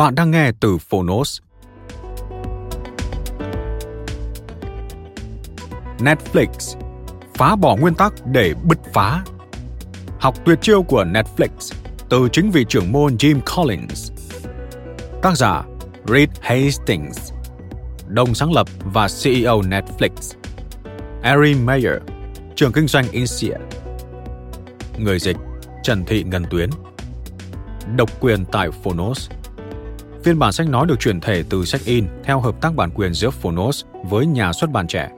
Bạn đang nghe từ Phonos. Netflix phá bỏ nguyên tắc để bứt phá. Học tuyệt chiêu của Netflix từ chính vị trưởng môn Jim Collins. Tác giả Reed Hastings, đồng sáng lập và CEO Netflix. Ari Mayer, trường kinh doanh Insia. Người dịch Trần Thị Ngân Tuyến. Độc quyền tại Phonos. Phiên bản sách nói được chuyển thể từ sách in theo hợp tác bản quyền giữa Phonos với nhà xuất bản trẻ.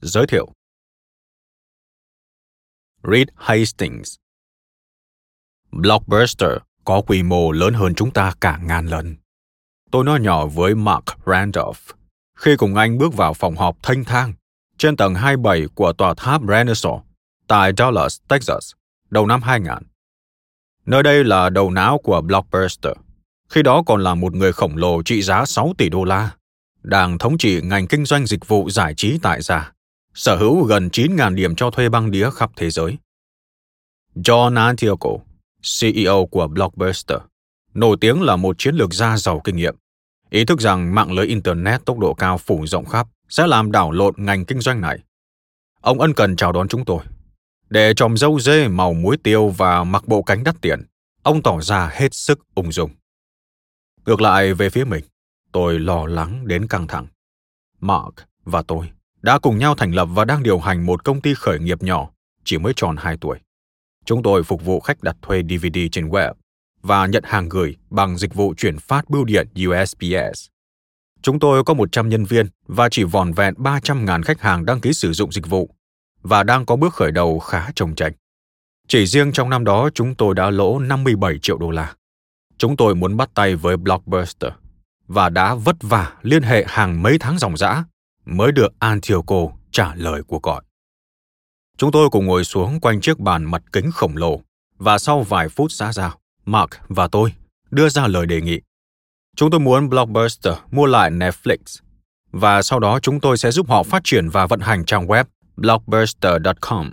Giới thiệu Reed Hastings Blockbuster có quy mô lớn hơn chúng ta cả ngàn lần. Tôi nói nhỏ với Mark Randolph khi cùng anh bước vào phòng họp thanh thang trên tầng 27 của tòa tháp Renaissance tại Dallas, Texas, đầu năm 2000. Nơi đây là đầu não của Blockbuster, khi đó còn là một người khổng lồ trị giá 6 tỷ đô la, đang thống trị ngành kinh doanh dịch vụ giải trí tại gia sở hữu gần 9.000 điểm cho thuê băng đĩa khắp thế giới. John Antioco, CEO của Blockbuster, nổi tiếng là một chiến lược gia giàu kinh nghiệm, ý thức rằng mạng lưới Internet tốc độ cao phủ rộng khắp sẽ làm đảo lộn ngành kinh doanh này. Ông ân cần chào đón chúng tôi. Để tròm dâu dê màu muối tiêu và mặc bộ cánh đắt tiền, ông tỏ ra hết sức ung dung. Ngược lại về phía mình, tôi lo lắng đến căng thẳng. Mark và tôi đã cùng nhau thành lập và đang điều hành một công ty khởi nghiệp nhỏ, chỉ mới tròn 2 tuổi. Chúng tôi phục vụ khách đặt thuê DVD trên web và nhận hàng gửi bằng dịch vụ chuyển phát bưu điện USPS. Chúng tôi có 100 nhân viên và chỉ vòn vẹn 300.000 khách hàng đăng ký sử dụng dịch vụ và đang có bước khởi đầu khá trồng trành. Chỉ riêng trong năm đó chúng tôi đã lỗ 57 triệu đô la. Chúng tôi muốn bắt tay với Blockbuster và đã vất vả liên hệ hàng mấy tháng dòng dã mới được Antioco trả lời cuộc gọi. Chúng tôi cùng ngồi xuống quanh chiếc bàn mặt kính khổng lồ và sau vài phút xã giao, Mark và tôi đưa ra lời đề nghị. Chúng tôi muốn Blockbuster mua lại Netflix và sau đó chúng tôi sẽ giúp họ phát triển và vận hành trang web blockbuster.com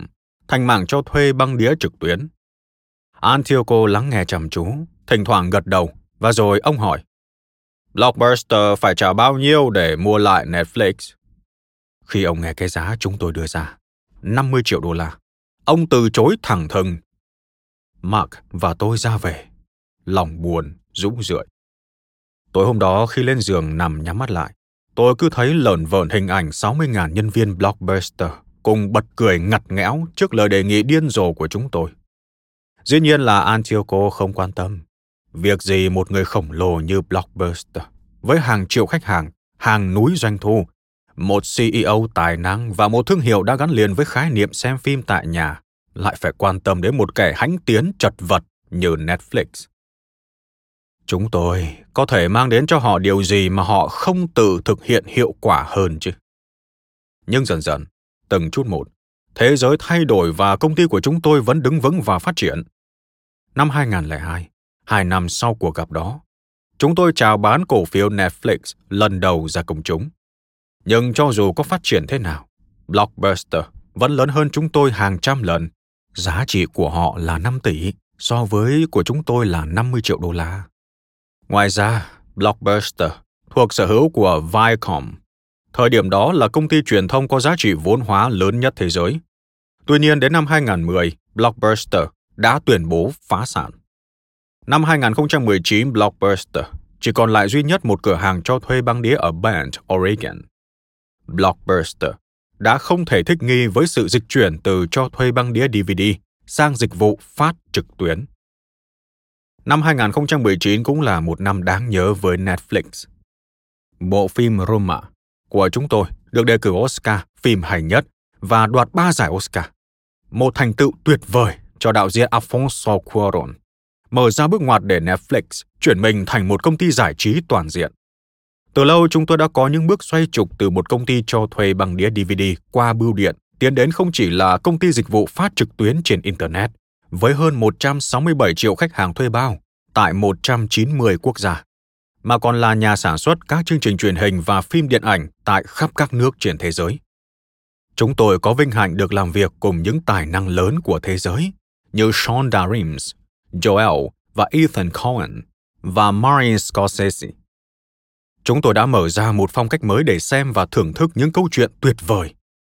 thành mạng cho thuê băng đĩa trực tuyến. Antioco lắng nghe chăm chú, thỉnh thoảng gật đầu và rồi ông hỏi Blockbuster phải trả bao nhiêu để mua lại Netflix? Khi ông nghe cái giá chúng tôi đưa ra, 50 triệu đô la, ông từ chối thẳng thừng. Mark và tôi ra về, lòng buồn, rũng rượi. Tối hôm đó khi lên giường nằm nhắm mắt lại, tôi cứ thấy lởn vởn hình ảnh 60.000 nhân viên Blockbuster cùng bật cười ngặt nghẽo trước lời đề nghị điên rồ của chúng tôi. Dĩ nhiên là Antioco không quan tâm. Việc gì một người khổng lồ như Blockbuster, với hàng triệu khách hàng, hàng núi doanh thu, một CEO tài năng và một thương hiệu đã gắn liền với khái niệm xem phim tại nhà lại phải quan tâm đến một kẻ hãnh tiến chật vật như Netflix. Chúng tôi có thể mang đến cho họ điều gì mà họ không tự thực hiện hiệu quả hơn chứ? Nhưng dần dần, từng chút một, thế giới thay đổi và công ty của chúng tôi vẫn đứng vững và phát triển. Năm 2002, hai năm sau cuộc gặp đó, chúng tôi chào bán cổ phiếu Netflix lần đầu ra công chúng. Nhưng cho dù có phát triển thế nào, Blockbuster vẫn lớn hơn chúng tôi hàng trăm lần. Giá trị của họ là 5 tỷ, so với của chúng tôi là 50 triệu đô la. Ngoài ra, Blockbuster thuộc sở hữu của Viacom. Thời điểm đó là công ty truyền thông có giá trị vốn hóa lớn nhất thế giới. Tuy nhiên đến năm 2010, Blockbuster đã tuyên bố phá sản. Năm 2019, Blockbuster chỉ còn lại duy nhất một cửa hàng cho thuê băng đĩa ở Bend, Oregon. Blockbuster đã không thể thích nghi với sự dịch chuyển từ cho thuê băng đĩa DVD sang dịch vụ phát trực tuyến. Năm 2019 cũng là một năm đáng nhớ với Netflix. Bộ phim Roma của chúng tôi được đề cử Oscar phim hay nhất và đoạt ba giải Oscar. Một thành tựu tuyệt vời cho đạo diễn Alfonso Cuarón, mở ra bước ngoặt để Netflix chuyển mình thành một công ty giải trí toàn diện. Từ lâu chúng tôi đã có những bước xoay trục từ một công ty cho thuê bằng đĩa DVD qua bưu điện tiến đến không chỉ là công ty dịch vụ phát trực tuyến trên Internet, với hơn 167 triệu khách hàng thuê bao tại 190 quốc gia, mà còn là nhà sản xuất các chương trình truyền hình và phim điện ảnh tại khắp các nước trên thế giới. Chúng tôi có vinh hạnh được làm việc cùng những tài năng lớn của thế giới như Sean Rhimes, Joel và Ethan Cohen và Martin Scorsese. Chúng tôi đã mở ra một phong cách mới để xem và thưởng thức những câu chuyện tuyệt vời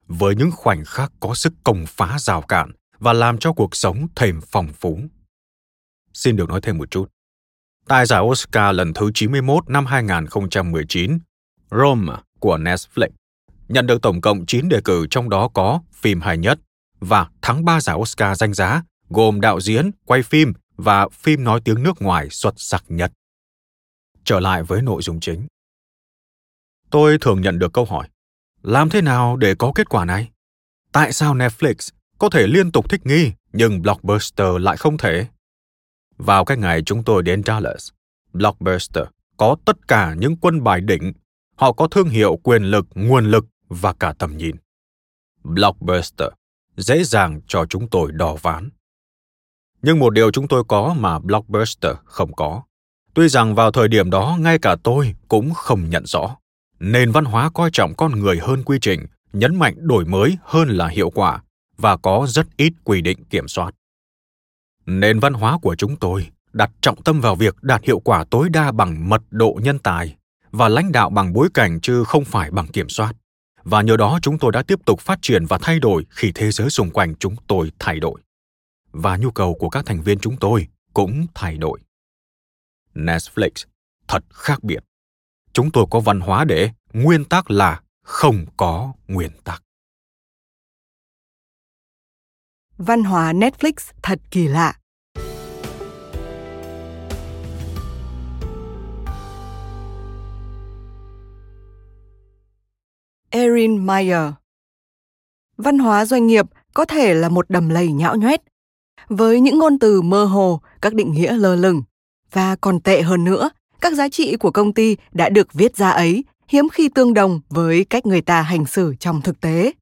với những khoảnh khắc có sức công phá rào cản và làm cho cuộc sống thêm phong phú. Xin được nói thêm một chút. Tại giải Oscar lần thứ 91 năm 2019, Rome của Netflix nhận được tổng cộng 9 đề cử trong đó có phim hay nhất và thắng 3 giải Oscar danh giá gồm đạo diễn, quay phim và phim nói tiếng nước ngoài xuất sắc nhất. Trở lại với nội dung chính. Tôi thường nhận được câu hỏi, làm thế nào để có kết quả này? Tại sao Netflix có thể liên tục thích nghi nhưng Blockbuster lại không thể? Vào cái ngày chúng tôi đến Dallas, Blockbuster có tất cả những quân bài đỉnh. Họ có thương hiệu, quyền lực, nguồn lực và cả tầm nhìn. Blockbuster dễ dàng cho chúng tôi đò ván. Nhưng một điều chúng tôi có mà Blockbuster không có. Tuy rằng vào thời điểm đó ngay cả tôi cũng không nhận rõ. Nền văn hóa coi trọng con người hơn quy trình, nhấn mạnh đổi mới hơn là hiệu quả và có rất ít quy định kiểm soát. Nền văn hóa của chúng tôi đặt trọng tâm vào việc đạt hiệu quả tối đa bằng mật độ nhân tài và lãnh đạo bằng bối cảnh chứ không phải bằng kiểm soát. Và nhờ đó chúng tôi đã tiếp tục phát triển và thay đổi khi thế giới xung quanh chúng tôi thay đổi. Và nhu cầu của các thành viên chúng tôi cũng thay đổi. Netflix thật khác biệt. Chúng tôi có văn hóa để nguyên tắc là không có nguyên tắc. Văn hóa Netflix thật kỳ lạ. Erin Meyer Văn hóa doanh nghiệp có thể là một đầm lầy nhão nhoét, với những ngôn từ mơ hồ, các định nghĩa lơ lửng. Và còn tệ hơn nữa, các giá trị của công ty đã được viết ra ấy hiếm khi tương đồng với cách người ta hành xử trong thực tế.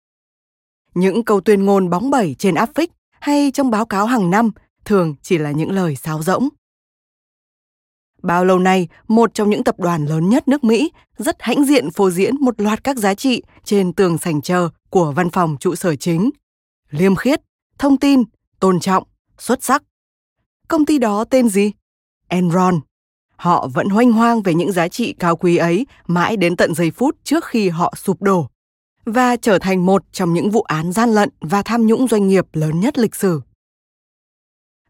Những câu tuyên ngôn bóng bẩy trên áp phích hay trong báo cáo hàng năm thường chỉ là những lời sáo rỗng. Bao lâu nay, một trong những tập đoàn lớn nhất nước Mỹ rất hãnh diện phô diễn một loạt các giá trị trên tường sảnh chờ của văn phòng trụ sở chính. Liêm khiết, thông tin, tôn trọng, xuất sắc. Công ty đó tên gì? Enron. Họ vẫn hoanh hoang về những giá trị cao quý ấy mãi đến tận giây phút trước khi họ sụp đổ và trở thành một trong những vụ án gian lận và tham nhũng doanh nghiệp lớn nhất lịch sử.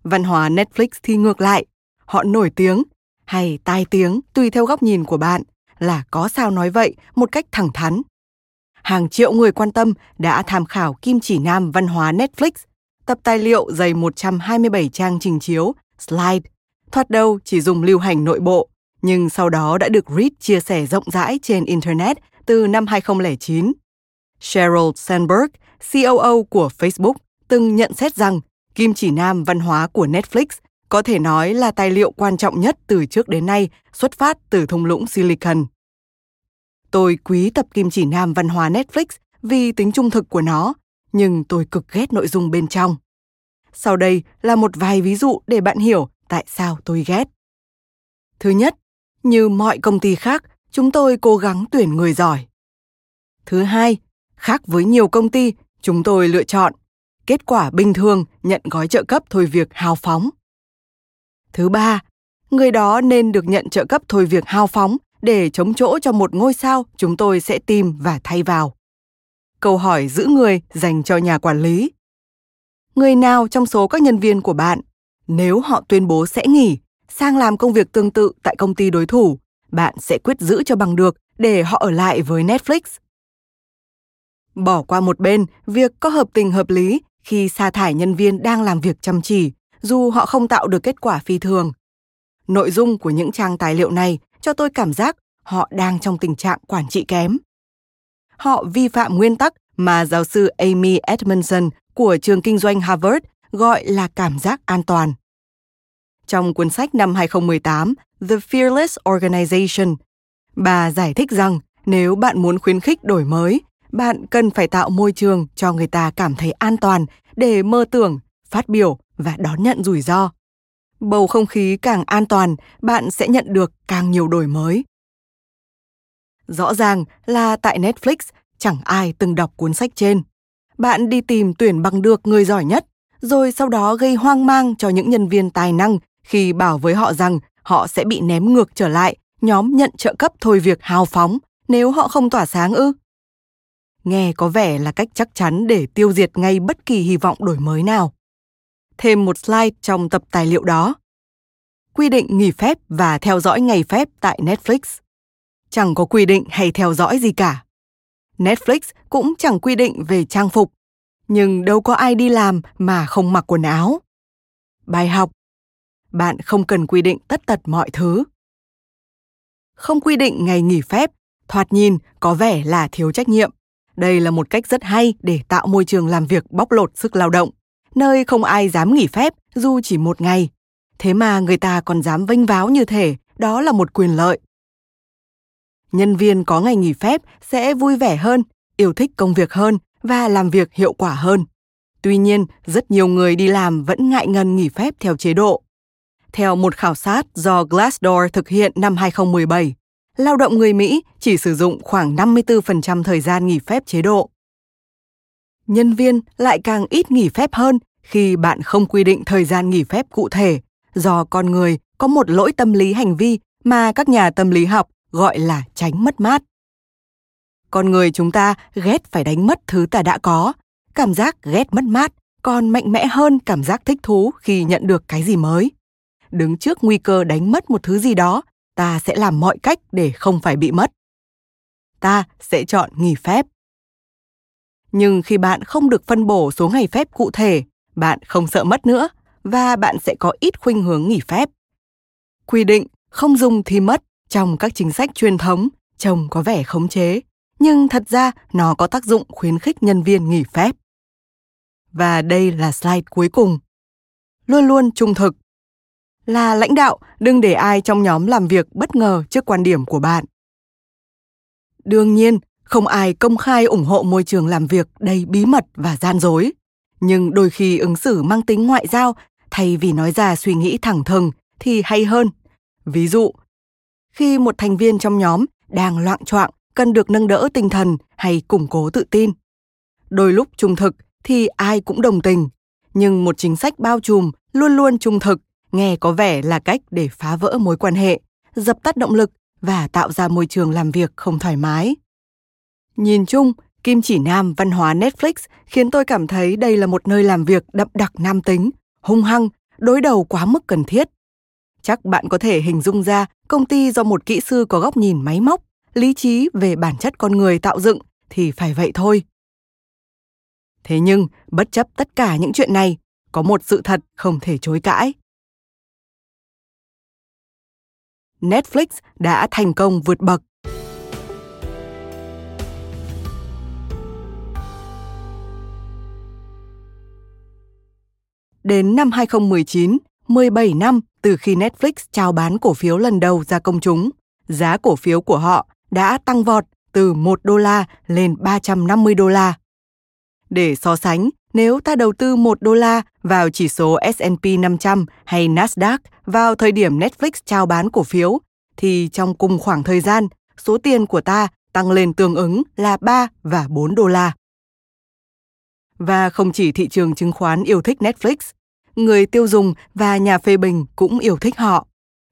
Văn hóa Netflix thì ngược lại, họ nổi tiếng hay tai tiếng tùy theo góc nhìn của bạn là có sao nói vậy một cách thẳng thắn. Hàng triệu người quan tâm đã tham khảo kim chỉ nam văn hóa Netflix, tập tài liệu dày 127 trang trình chiếu, slide, thoạt đầu chỉ dùng lưu hành nội bộ, nhưng sau đó đã được Reed chia sẻ rộng rãi trên Internet từ năm 2009. Sheryl Sandberg, COO của Facebook, từng nhận xét rằng kim chỉ nam văn hóa của Netflix có thể nói là tài liệu quan trọng nhất từ trước đến nay xuất phát từ thung lũng Silicon. Tôi quý tập kim chỉ nam văn hóa Netflix vì tính trung thực của nó, nhưng tôi cực ghét nội dung bên trong. Sau đây là một vài ví dụ để bạn hiểu tại sao tôi ghét. Thứ nhất, Như mọi công ty khác, chúng tôi cố gắng tuyển người giỏi. Thứ hai, khác với nhiều công ty, chúng tôi lựa chọn kết quả bình thường nhận gói trợ cấp thôi việc hào phóng. Thứ ba, người đó nên được nhận trợ cấp thôi việc hào phóng để chống chỗ cho một ngôi sao chúng tôi sẽ tìm và thay vào. Câu hỏi giữ người dành cho nhà quản lý. Người nào trong số các nhân viên của bạn, nếu họ tuyên bố sẽ nghỉ, sang làm công việc tương tự tại công ty đối thủ, bạn sẽ quyết giữ cho bằng được để họ ở lại với Netflix. Bỏ qua một bên việc có hợp tình hợp lý khi sa thải nhân viên đang làm việc chăm chỉ, dù họ không tạo được kết quả phi thường. Nội dung của những trang tài liệu này cho tôi cảm giác họ đang trong tình trạng quản trị kém. Họ vi phạm nguyên tắc mà giáo sư Amy Edmondson của trường kinh doanh Harvard gọi là cảm giác an toàn. Trong cuốn sách năm 2018 The Fearless Organization, bà giải thích rằng nếu bạn muốn khuyến khích đổi mới, bạn cần phải tạo môi trường cho người ta cảm thấy an toàn để mơ tưởng, phát biểu và đón nhận rủi ro. Bầu không khí càng an toàn, bạn sẽ nhận được càng nhiều đổi mới. Rõ ràng là tại Netflix chẳng ai từng đọc cuốn sách trên. Bạn đi tìm tuyển bằng được người giỏi nhất, rồi sau đó gây hoang mang cho những nhân viên tài năng khi bảo với họ rằng họ sẽ bị ném ngược trở lại nhóm nhận trợ cấp thôi việc hào phóng nếu họ không tỏa sáng ư. Nghe có vẻ là cách chắc chắn để tiêu diệt ngay bất kỳ hy vọng đổi mới nào. Thêm một slide trong tập tài liệu đó. Quy định nghỉ phép và theo dõi ngày phép tại Netflix. Chẳng có quy định hay theo dõi gì cả. Netflix cũng chẳng quy định về trang phục, nhưng đâu có ai đi làm mà không mặc quần áo. Bài học bạn không cần quy định tất tật mọi thứ. Không quy định ngày nghỉ phép, thoạt nhìn có vẻ là thiếu trách nhiệm. Đây là một cách rất hay để tạo môi trường làm việc bóc lột sức lao động, nơi không ai dám nghỉ phép dù chỉ một ngày. Thế mà người ta còn dám vênh váo như thể đó là một quyền lợi. Nhân viên có ngày nghỉ phép sẽ vui vẻ hơn, yêu thích công việc hơn và làm việc hiệu quả hơn. Tuy nhiên, rất nhiều người đi làm vẫn ngại ngần nghỉ phép theo chế độ. Theo một khảo sát do Glassdoor thực hiện năm 2017, lao động người Mỹ chỉ sử dụng khoảng 54% thời gian nghỉ phép chế độ. Nhân viên lại càng ít nghỉ phép hơn khi bạn không quy định thời gian nghỉ phép cụ thể, do con người có một lỗi tâm lý hành vi mà các nhà tâm lý học gọi là tránh mất mát. Con người chúng ta ghét phải đánh mất thứ ta đã có, cảm giác ghét mất mát còn mạnh mẽ hơn cảm giác thích thú khi nhận được cái gì mới. Đứng trước nguy cơ đánh mất một thứ gì đó ta sẽ làm mọi cách để không phải bị mất. Ta sẽ chọn nghỉ phép. Nhưng khi bạn không được phân bổ số ngày phép cụ thể bạn không sợ mất nữa và bạn sẽ có ít khuynh hướng nghỉ phép. Quy định không dùng thì mất trong các chính sách truyền thống trông có vẻ khống chế nhưng thật ra nó có tác dụng khuyến khích nhân viên nghỉ phép. Và đây là slide cuối cùng. Luôn luôn trung thực. Là lãnh đạo, đừng để ai trong nhóm làm việc bất ngờ trước quan điểm của bạn. Đương nhiên, không ai công khai ủng hộ môi trường làm việc đầy bí mật và gian dối. Nhưng đôi khi ứng xử mang tính ngoại giao, thay vì nói ra suy nghĩ thẳng thừng, thì hay hơn. Ví dụ, khi một thành viên trong nhóm đang loạn choạng cần được nâng đỡ tinh thần hay củng cố tự tin. Đôi lúc trung thực thì ai cũng đồng tình, nhưng một chính sách bao trùm luôn luôn trung thực, nghe có vẻ là cách để phá vỡ mối quan hệ, dập tắt động lực và tạo ra môi trường làm việc không thoải mái. Nhìn chung, kim chỉ nam, văn hóa netflix, khiến tôi cảm thấy đây là một nơi làm việc đậm đặc nam tính, hung hăng, đối đầu quá mức cần thiết. Chắc bạn có thể hình dung ra công ty do một kỹ sư có góc nhìn máy móc lý trí về bản chất con người tạo dựng thì phải vậy thôi thế nhưng bất chấp tất cả những chuyện này có một sự thật không thể chối cãi Netflix đã thành công vượt bậc. Đến năm 2019, 17 năm từ khi Netflix chào bán cổ phiếu lần đầu ra công chúng, giá cổ phiếu của họ đã tăng vọt từ 1 đô la lên 350 đô la. Để so sánh, nếu ta đầu tư 1 đô la vào chỉ số S&P 500 hay Nasdaq vào thời điểm Netflix chào bán cổ phiếu, thì trong cùng khoảng thời gian, số tiền của ta tăng lên tương ứng là 3 và 4 đô la. Và không chỉ thị trường chứng khoán yêu thích Netflix, người tiêu dùng và nhà phê bình cũng yêu thích họ.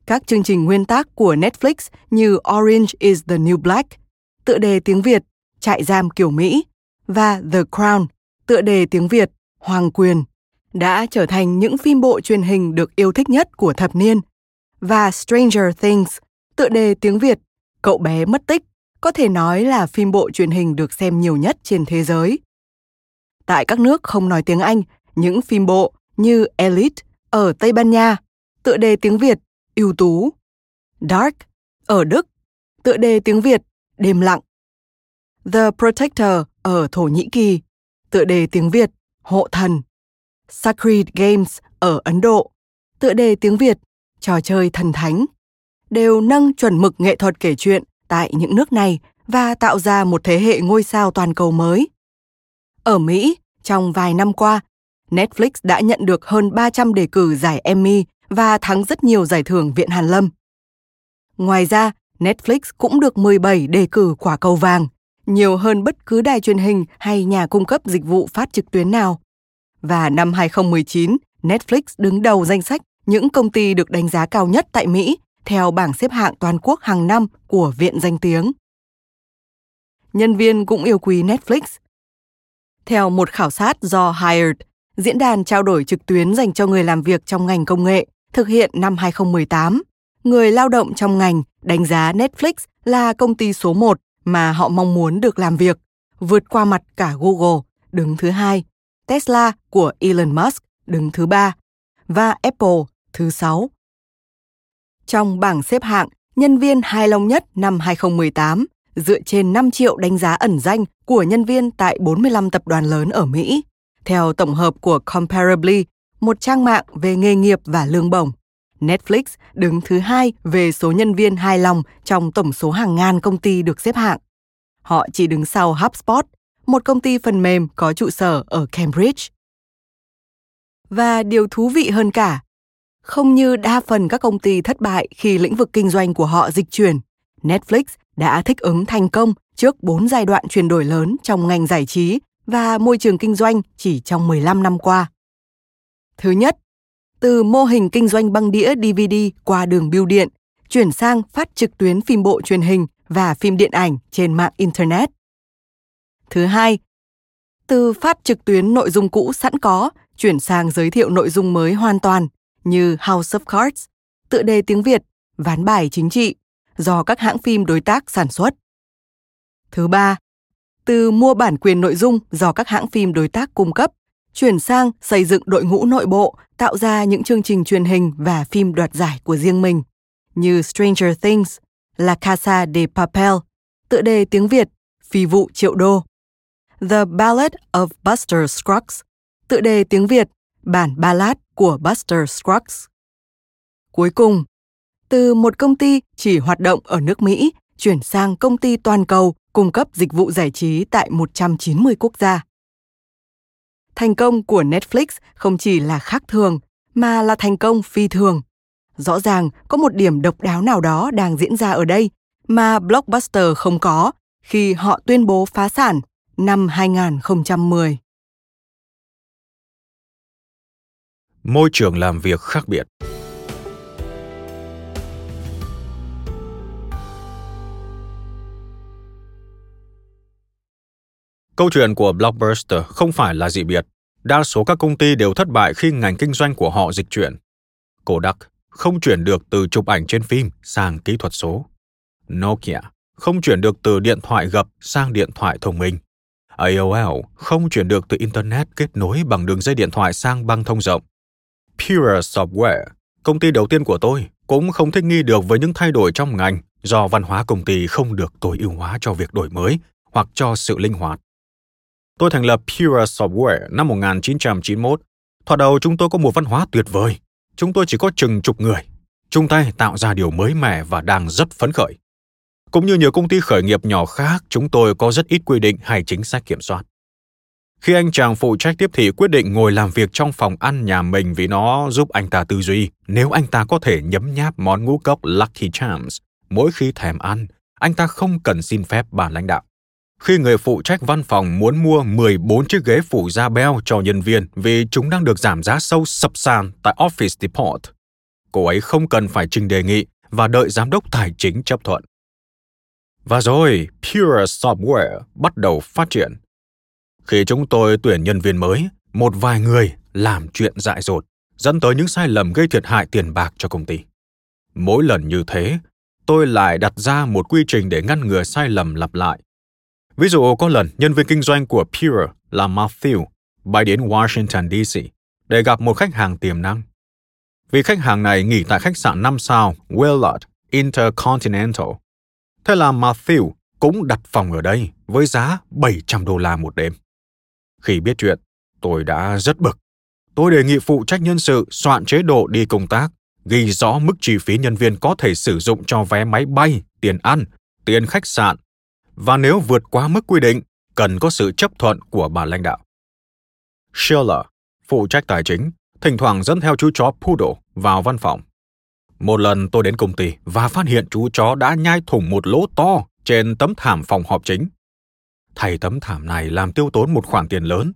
Các chương trình nguyên tác của Netflix như Orange is the New Black, tựa đề tiếng Việt Trại giam kiểu Mỹ và The Crown, tựa đề tiếng Việt Hoàng quyền, đã trở thành những phim bộ truyền hình được yêu thích nhất của thập niên. Và Stranger Things, tựa đề tiếng Việt Cậu bé mất tích, có thể nói là phim bộ truyền hình được xem nhiều nhất trên thế giới. Tại các nước không nói tiếng Anh, những phim bộ như Elite ở Tây Ban Nha, tựa đề tiếng Việt ưu tú. Dark ở Đức, tựa đề tiếng Việt đêm lặng. The Protector ở Thổ Nhĩ Kỳ, tựa đề tiếng Việt hộ thần. Sacred Games ở Ấn Độ, tựa đề tiếng Việt trò chơi thần thánh, đều nâng chuẩn mực nghệ thuật kể chuyện tại những nước này và tạo ra một thế hệ ngôi sao toàn cầu mới. Ở Mỹ, trong vài năm qua, Netflix đã nhận được hơn 300 đề cử giải Emmy và thắng rất nhiều giải thưởng Viện Hàn Lâm. Ngoài ra, Netflix cũng được 17 đề cử quả cầu vàng, nhiều hơn bất cứ đài truyền hình hay nhà cung cấp dịch vụ phát trực tuyến nào. Và năm 2019, Netflix đứng đầu danh sách những công ty được đánh giá cao nhất tại Mỹ theo bảng xếp hạng toàn quốc hàng năm của Viện danh tiếng. Nhân viên cũng yêu quý Netflix. Theo một khảo sát do Hired, diễn đàn trao đổi trực tuyến dành cho người làm việc trong ngành công nghệ, thực hiện năm 2018, người lao động trong ngành đánh giá Netflix là công ty số 1 mà họ mong muốn được làm việc, vượt qua mặt cả Google, đứng thứ hai, Tesla của Elon Musk đứng thứ ba. Và Apple thứ sáu. Trong bảng xếp hạng nhân viên hài lòng nhất năm 2018, dựa trên 5 triệu đánh giá ẩn danh của nhân viên tại 45 tập đoàn lớn ở Mỹ, theo tổng hợp của Comparably, một trang mạng về nghề nghiệp và lương bổng. Netflix đứng thứ hai về số nhân viên hài lòng trong tổng số hàng ngàn công ty được xếp hạng. Họ chỉ đứng sau HubSpot, một công ty phần mềm có trụ sở ở Cambridge. Và điều thú vị hơn cả, không như đa phần các công ty thất bại khi lĩnh vực kinh doanh của họ dịch chuyển, Netflix đã thích ứng thành công trước 4 giai đoạn chuyển đổi lớn trong ngành giải trí và môi trường kinh doanh chỉ trong 15 năm qua. Thứ nhất, từ mô hình kinh doanh băng đĩa DVD qua đường bưu điện, chuyển sang phát trực tuyến phim bộ truyền hình và phim điện ảnh trên mạng Internet. Thứ hai, từ phát trực tuyến nội dung cũ sẵn có, chuyển sang giới thiệu nội dung mới hoàn toàn như House of Cards, tựa đề tiếng Việt, ván bài chính trị, do các hãng phim đối tác sản xuất. Thứ ba, từ mua bản quyền nội dung do các hãng phim đối tác cung cấp, chuyển sang xây dựng đội ngũ nội bộ, tạo ra những chương trình truyền hình và phim đoạt giải của riêng mình, như Stranger Things, La Casa de Papel, tựa đề tiếng Việt, Phi vụ triệu đô. The Ballad of Buster Scruggs, tựa đề tiếng Việt, bản ballad của Buster Scruggs. Cuối cùng, từ một công ty chỉ hoạt động ở nước Mỹ chuyển sang công ty toàn cầu cung cấp dịch vụ giải trí tại 190 quốc gia. Thành công của Netflix không chỉ là khác thường, mà là thành công phi thường. Rõ ràng, có một điểm độc đáo nào đó đang diễn ra ở đây mà Blockbuster không có khi họ tuyên bố phá sản năm 2010. Môi trường làm việc khác biệt Câu chuyện của Blockbuster không phải là dị biệt. Đa số các công ty đều thất bại khi ngành kinh doanh của họ dịch chuyển. Kodak không chuyển được từ chụp ảnh trên phim sang kỹ thuật số. Nokia không chuyển được từ điện thoại gập sang điện thoại thông minh. AOL không chuyển được từ Internet kết nối bằng đường dây điện thoại sang băng thông rộng. Pure Software, công ty đầu tiên của tôi, cũng không thích nghi được với những thay đổi trong ngành do văn hóa công ty không được tối ưu hóa cho việc đổi mới hoặc cho sự linh hoạt. Tôi thành lập Pure Software năm 1991. Thoạt đầu chúng tôi có một văn hóa tuyệt vời. Chúng tôi chỉ có chừng chục người. Chung tay tạo ra điều mới mẻ và đang rất phấn khởi. Cũng như nhiều công ty khởi nghiệp nhỏ khác, chúng tôi có rất ít quy định hay chính sách kiểm soát. Khi anh chàng phụ trách tiếp thị quyết định ngồi làm việc trong phòng ăn nhà mình vì nó giúp anh ta tư duy nếu anh ta có thể nhấm nháp món ngũ cốc Lucky Charms mỗi khi thèm ăn, anh ta không cần xin phép ban lãnh đạo. Khi người phụ trách văn phòng muốn mua 14 chiếc ghế phủ da beo cho nhân viên vì chúng đang được giảm giá sâu sập sàn tại Office Depot, cô ấy không cần phải trình đề nghị và đợi giám đốc tài chính chấp thuận. Và rồi, Pure Software bắt đầu phát triển. Khi chúng tôi tuyển nhân viên mới, một vài người làm chuyện dại dột, dẫn tới những sai lầm gây thiệt hại tiền bạc cho công ty. Mỗi lần như thế, tôi lại đặt ra một quy trình để ngăn ngừa sai lầm lặp lại. Ví dụ có lần nhân viên kinh doanh của Pure là Matthew bay đến Washington DC để gặp một khách hàng tiềm năng. Vì khách hàng này nghỉ tại khách sạn 5 sao Willard Intercontinental. Thế là Matthew cũng đặt phòng ở đây với giá 700 đô la một đêm. Khi biết chuyện, tôi đã rất bực. Tôi đề nghị phụ trách nhân sự soạn chế độ đi công tác, ghi rõ mức chi phí nhân viên có thể sử dụng cho vé máy bay, tiền ăn, tiền khách sạn, và nếu vượt quá mức quy định, cần có sự chấp thuận của bà lãnh đạo. Schiller, phụ trách tài chính, thỉnh thoảng dẫn theo chú chó Poodle vào văn phòng. Một lần tôi đến công ty và phát hiện chú chó đã nhai thủng một lỗ to trên tấm thảm phòng họp chính. Thay tấm thảm này làm tiêu tốn một khoản tiền lớn.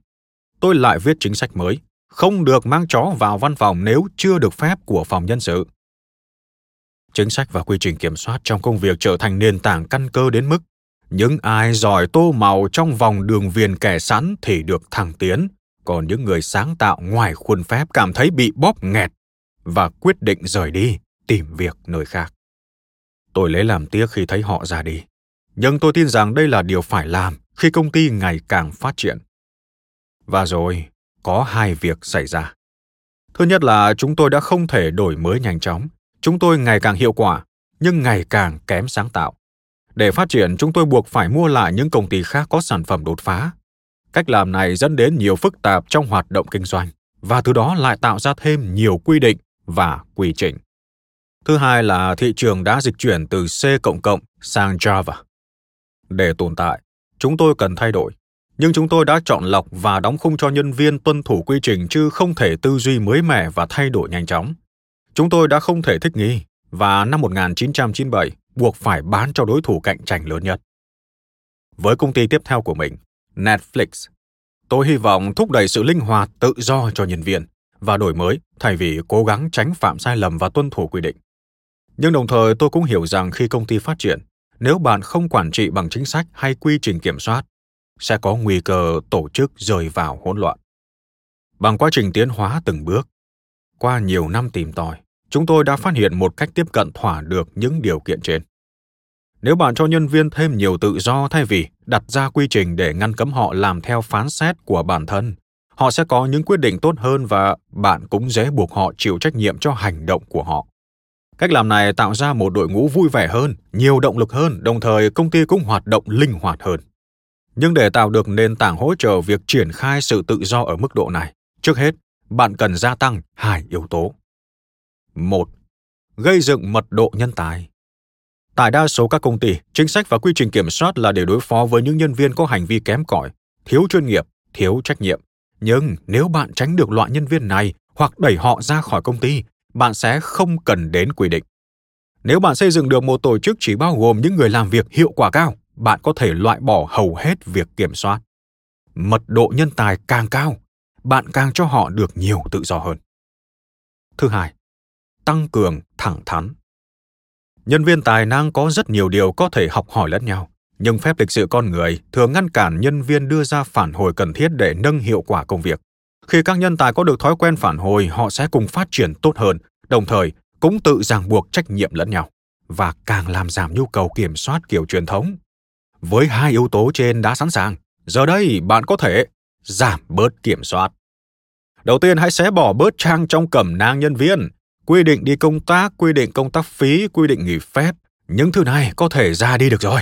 Tôi lại viết chính sách mới, không được mang chó vào văn phòng nếu chưa được phép của phòng nhân sự. Chính sách và quy trình kiểm soát trong công việc trở thành nền tảng căn cơ đến mức những ai giỏi tô màu trong vòng đường viền kẻ sẵn thì được thăng tiến, còn những người sáng tạo ngoài khuôn phép cảm thấy bị bóp nghẹt và quyết định rời đi, tìm việc nơi khác. Tôi lấy làm tiếc khi thấy họ ra đi, nhưng tôi tin rằng đây là điều phải làm khi công ty ngày càng phát triển. Và rồi, có hai việc xảy ra. Thứ nhất là chúng tôi đã không thể đổi mới nhanh chóng, chúng tôi ngày càng hiệu quả, nhưng ngày càng kém sáng tạo. Để phát triển, chúng tôi buộc phải mua lại những công ty khác có sản phẩm đột phá. Cách làm này dẫn đến nhiều phức tạp trong hoạt động kinh doanh và từ đó lại tạo ra thêm nhiều quy định và quy trình. Thứ hai là thị trường đã dịch chuyển từ C cộng cộng sang Java. Để tồn tại, chúng tôi cần thay đổi, nhưng chúng tôi đã chọn lọc và đóng khung cho nhân viên tuân thủ quy trình chứ không thể tư duy mới mẻ và thay đổi nhanh chóng. Chúng tôi đã không thể thích nghi và năm 1997 buộc phải bán cho đối thủ cạnh tranh lớn nhất. Với công ty tiếp theo của mình, Netflix, tôi hy vọng thúc đẩy sự linh hoạt tự do cho nhân viên và đổi mới thay vì cố gắng tránh phạm sai lầm và tuân thủ quy định. Nhưng đồng thời tôi cũng hiểu rằng khi công ty phát triển, nếu bạn không quản trị bằng chính sách hay quy trình kiểm soát, sẽ có nguy cơ tổ chức rơi vào hỗn loạn. Bằng quá trình tiến hóa từng bước, qua nhiều năm tìm tòi, chúng tôi đã phát hiện một cách tiếp cận thỏa được những điều kiện trên. Nếu bạn cho nhân viên thêm nhiều tự do thay vì đặt ra quy trình để ngăn cấm họ làm theo phán xét của bản thân, họ sẽ có những quyết định tốt hơn và bạn cũng dễ buộc họ chịu trách nhiệm cho hành động của họ. Cách làm này tạo ra một đội ngũ vui vẻ hơn, nhiều động lực hơn, đồng thời công ty cũng hoạt động linh hoạt hơn. Nhưng để tạo được nền tảng hỗ trợ việc triển khai sự tự do ở mức độ này, trước hết, bạn cần gia tăng hai yếu tố. Một, gây dựng mật độ nhân tài. Tại đa số các công ty, chính sách và quy trình kiểm soát là để đối phó với những nhân viên có hành vi kém cỏi, thiếu chuyên nghiệp, thiếu trách nhiệm. Nhưng nếu bạn tránh được loại nhân viên này hoặc đẩy họ ra khỏi công ty, bạn sẽ không cần đến quy định. Nếu bạn xây dựng được một tổ chức chỉ bao gồm những người làm việc hiệu quả cao, bạn có thể loại bỏ hầu hết việc kiểm soát. Mật độ nhân tài càng cao, bạn càng cho họ được nhiều tự do hơn. Thứ hai, tăng cường thẳng thắn. Nhân viên tài năng có rất nhiều điều có thể học hỏi lẫn nhau, nhưng phép lịch sự con người thường ngăn cản nhân viên đưa ra phản hồi cần thiết để nâng hiệu quả công việc. Khi các nhân tài có được thói quen phản hồi, họ sẽ cùng phát triển tốt hơn, đồng thời cũng tự ràng buộc trách nhiệm lẫn nhau và càng làm giảm nhu cầu kiểm soát kiểu truyền thống. Với hai yếu tố trên đã sẵn sàng, giờ đây bạn có thể giảm bớt kiểm soát. Đầu tiên hãy xé bỏ bớt trang trong cẩm nang nhân viên, quy định đi công tác, quy định công tác phí, quy định nghỉ phép. Những thứ này có thể ra đi được rồi.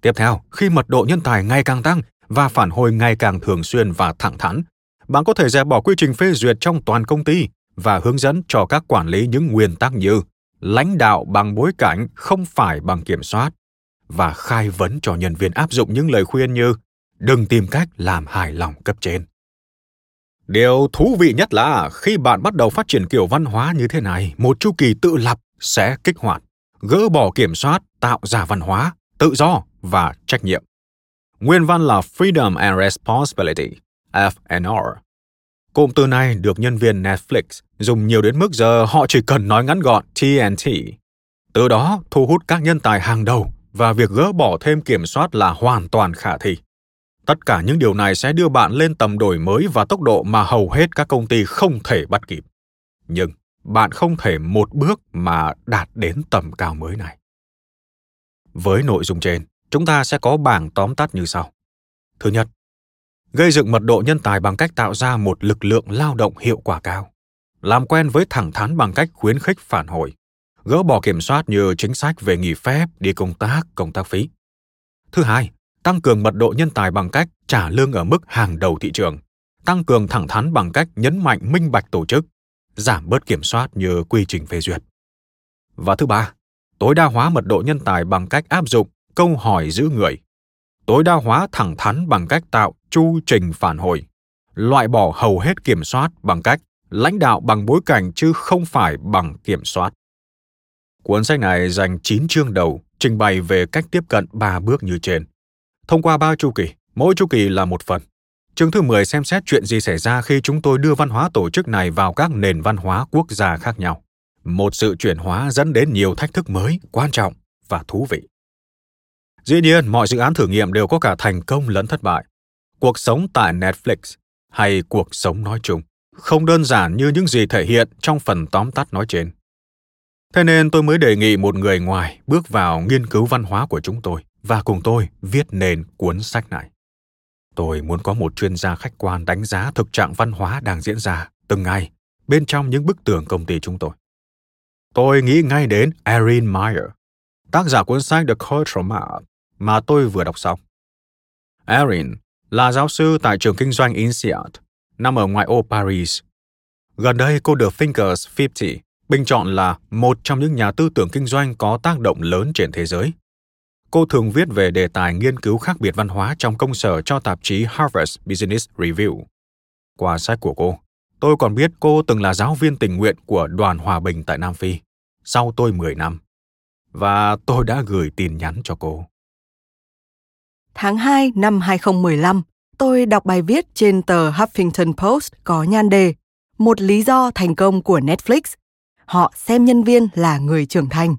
Tiếp theo, khi mật độ nhân tài ngày càng tăng và phản hồi ngày càng thường xuyên và thẳng thắn, bạn có thể dẹp bỏ quy trình phê duyệt trong toàn công ty và hướng dẫn cho các quản lý những nguyên tắc như lãnh đạo bằng bối cảnh không phải bằng kiểm soát và khai vấn cho nhân viên áp dụng những lời khuyên như đừng tìm cách làm hài lòng cấp trên Điều thú vị nhất là khi bạn bắt đầu phát triển kiểu văn hóa như thế này, một chu kỳ tự lập sẽ kích hoạt, gỡ bỏ kiểm soát, tạo ra văn hóa, tự do và trách nhiệm. Nguyên văn là Freedom and Responsibility, FNR. Cụm từ này được nhân viên Netflix dùng nhiều đến mức giờ họ chỉ cần nói ngắn gọn TNT. Từ đó thu hút các nhân tài hàng đầu và việc gỡ bỏ thêm kiểm soát là hoàn toàn khả thi. Tất cả những điều này sẽ đưa bạn lên tầm đổi mới và tốc độ mà hầu hết các công ty không thể bắt kịp. Nhưng bạn không thể một bước mà đạt đến tầm cao mới này. Với nội dung trên, chúng ta sẽ có bảng tóm tắt như sau. Thứ nhất, gây dựng mật độ nhân tài bằng cách tạo ra một lực lượng lao động hiệu quả cao. Làm quen với thẳng thắn bằng cách khuyến khích phản hồi. Gỡ bỏ kiểm soát như chính sách về nghỉ phép, đi công tác, công tác phí. Thứ hai, tăng cường mật độ nhân tài bằng cách trả lương ở mức hàng đầu thị trường, tăng cường thẳng thắn bằng cách nhấn mạnh minh bạch tổ chức, giảm bớt kiểm soát như quy trình phê duyệt. Và thứ ba, tối đa hóa mật độ nhân tài bằng cách áp dụng câu hỏi giữ người, tối đa hóa thẳng thắn bằng cách tạo chu trình phản hồi, loại bỏ hầu hết kiểm soát bằng cách lãnh đạo bằng bối cảnh chứ không phải bằng kiểm soát. Cuốn sách này dành 9 chương đầu trình bày về cách tiếp cận 3 bước như trên. Thông qua ba chu kỳ, mỗi chu kỳ là một phần. Chương thứ 10 xem xét chuyện gì xảy ra khi chúng tôi đưa văn hóa tổ chức này vào các nền văn hóa quốc gia khác nhau. Một sự chuyển hóa dẫn đến nhiều thách thức mới, quan trọng và thú vị. Dĩ nhiên, mọi dự án thử nghiệm đều có cả thành công lẫn thất bại. Cuộc sống tại Netflix hay cuộc sống nói chung không đơn giản như những gì thể hiện trong phần tóm tắt nói trên. Thế nên tôi mới đề nghị một người ngoài bước vào nghiên cứu văn hóa của chúng tôi và cùng tôi viết nên cuốn sách này. Tôi muốn có một chuyên gia khách quan đánh giá thực trạng văn hóa đang diễn ra từng ngày bên trong những bức tường công ty chúng tôi. Tôi nghĩ ngay đến Erin Meyer, tác giả cuốn sách The Cultural Map mà tôi vừa đọc xong. Erin là giáo sư tại trường kinh doanh INSEAD, nằm ở ngoại ô Paris. Gần đây cô được Thinkers 50 bình chọn là một trong những nhà tư tưởng kinh doanh có tác động lớn trên thế giới. Cô thường viết về đề tài nghiên cứu khác biệt văn hóa trong công sở cho tạp chí Harvard Business Review. Qua sách của cô, tôi còn biết cô từng là giáo viên tình nguyện của đoàn hòa bình tại Nam Phi, sau tôi 10 năm. Và tôi đã gửi tin nhắn cho cô. Tháng 2 năm 2015, tôi đọc bài viết trên tờ Huffington Post có nhan đề Một lý do thành công của Netflix. Họ xem nhân viên là người trưởng thành.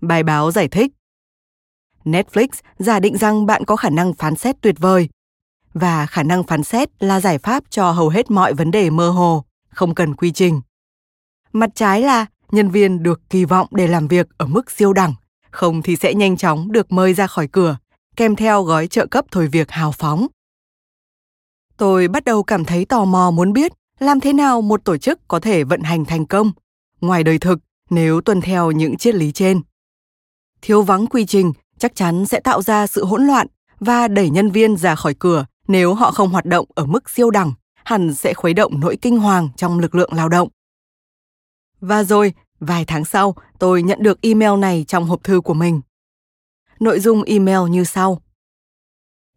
Bài báo giải thích Netflix giả định rằng bạn có khả năng phán xét tuyệt vời và khả năng phán xét là giải pháp cho hầu hết mọi vấn đề mơ hồ, không cần quy trình. Mặt trái là nhân viên được kỳ vọng để làm việc ở mức siêu đẳng, không thì sẽ nhanh chóng được mời ra khỏi cửa, kèm theo gói trợ cấp thôi việc hào phóng. Tôi bắt đầu cảm thấy tò mò muốn biết làm thế nào một tổ chức có thể vận hành thành công, ngoài đời thực nếu tuân theo những triết lý trên. Thiếu vắng quy trình chắc chắn sẽ tạo ra sự hỗn loạn và đẩy nhân viên ra khỏi cửa nếu họ không hoạt động ở mức siêu đẳng, hẳn sẽ khuấy động nỗi kinh hoàng trong lực lượng lao động. Và rồi, vài tháng sau, tôi nhận được email này trong hộp thư của mình. Nội dung email như sau.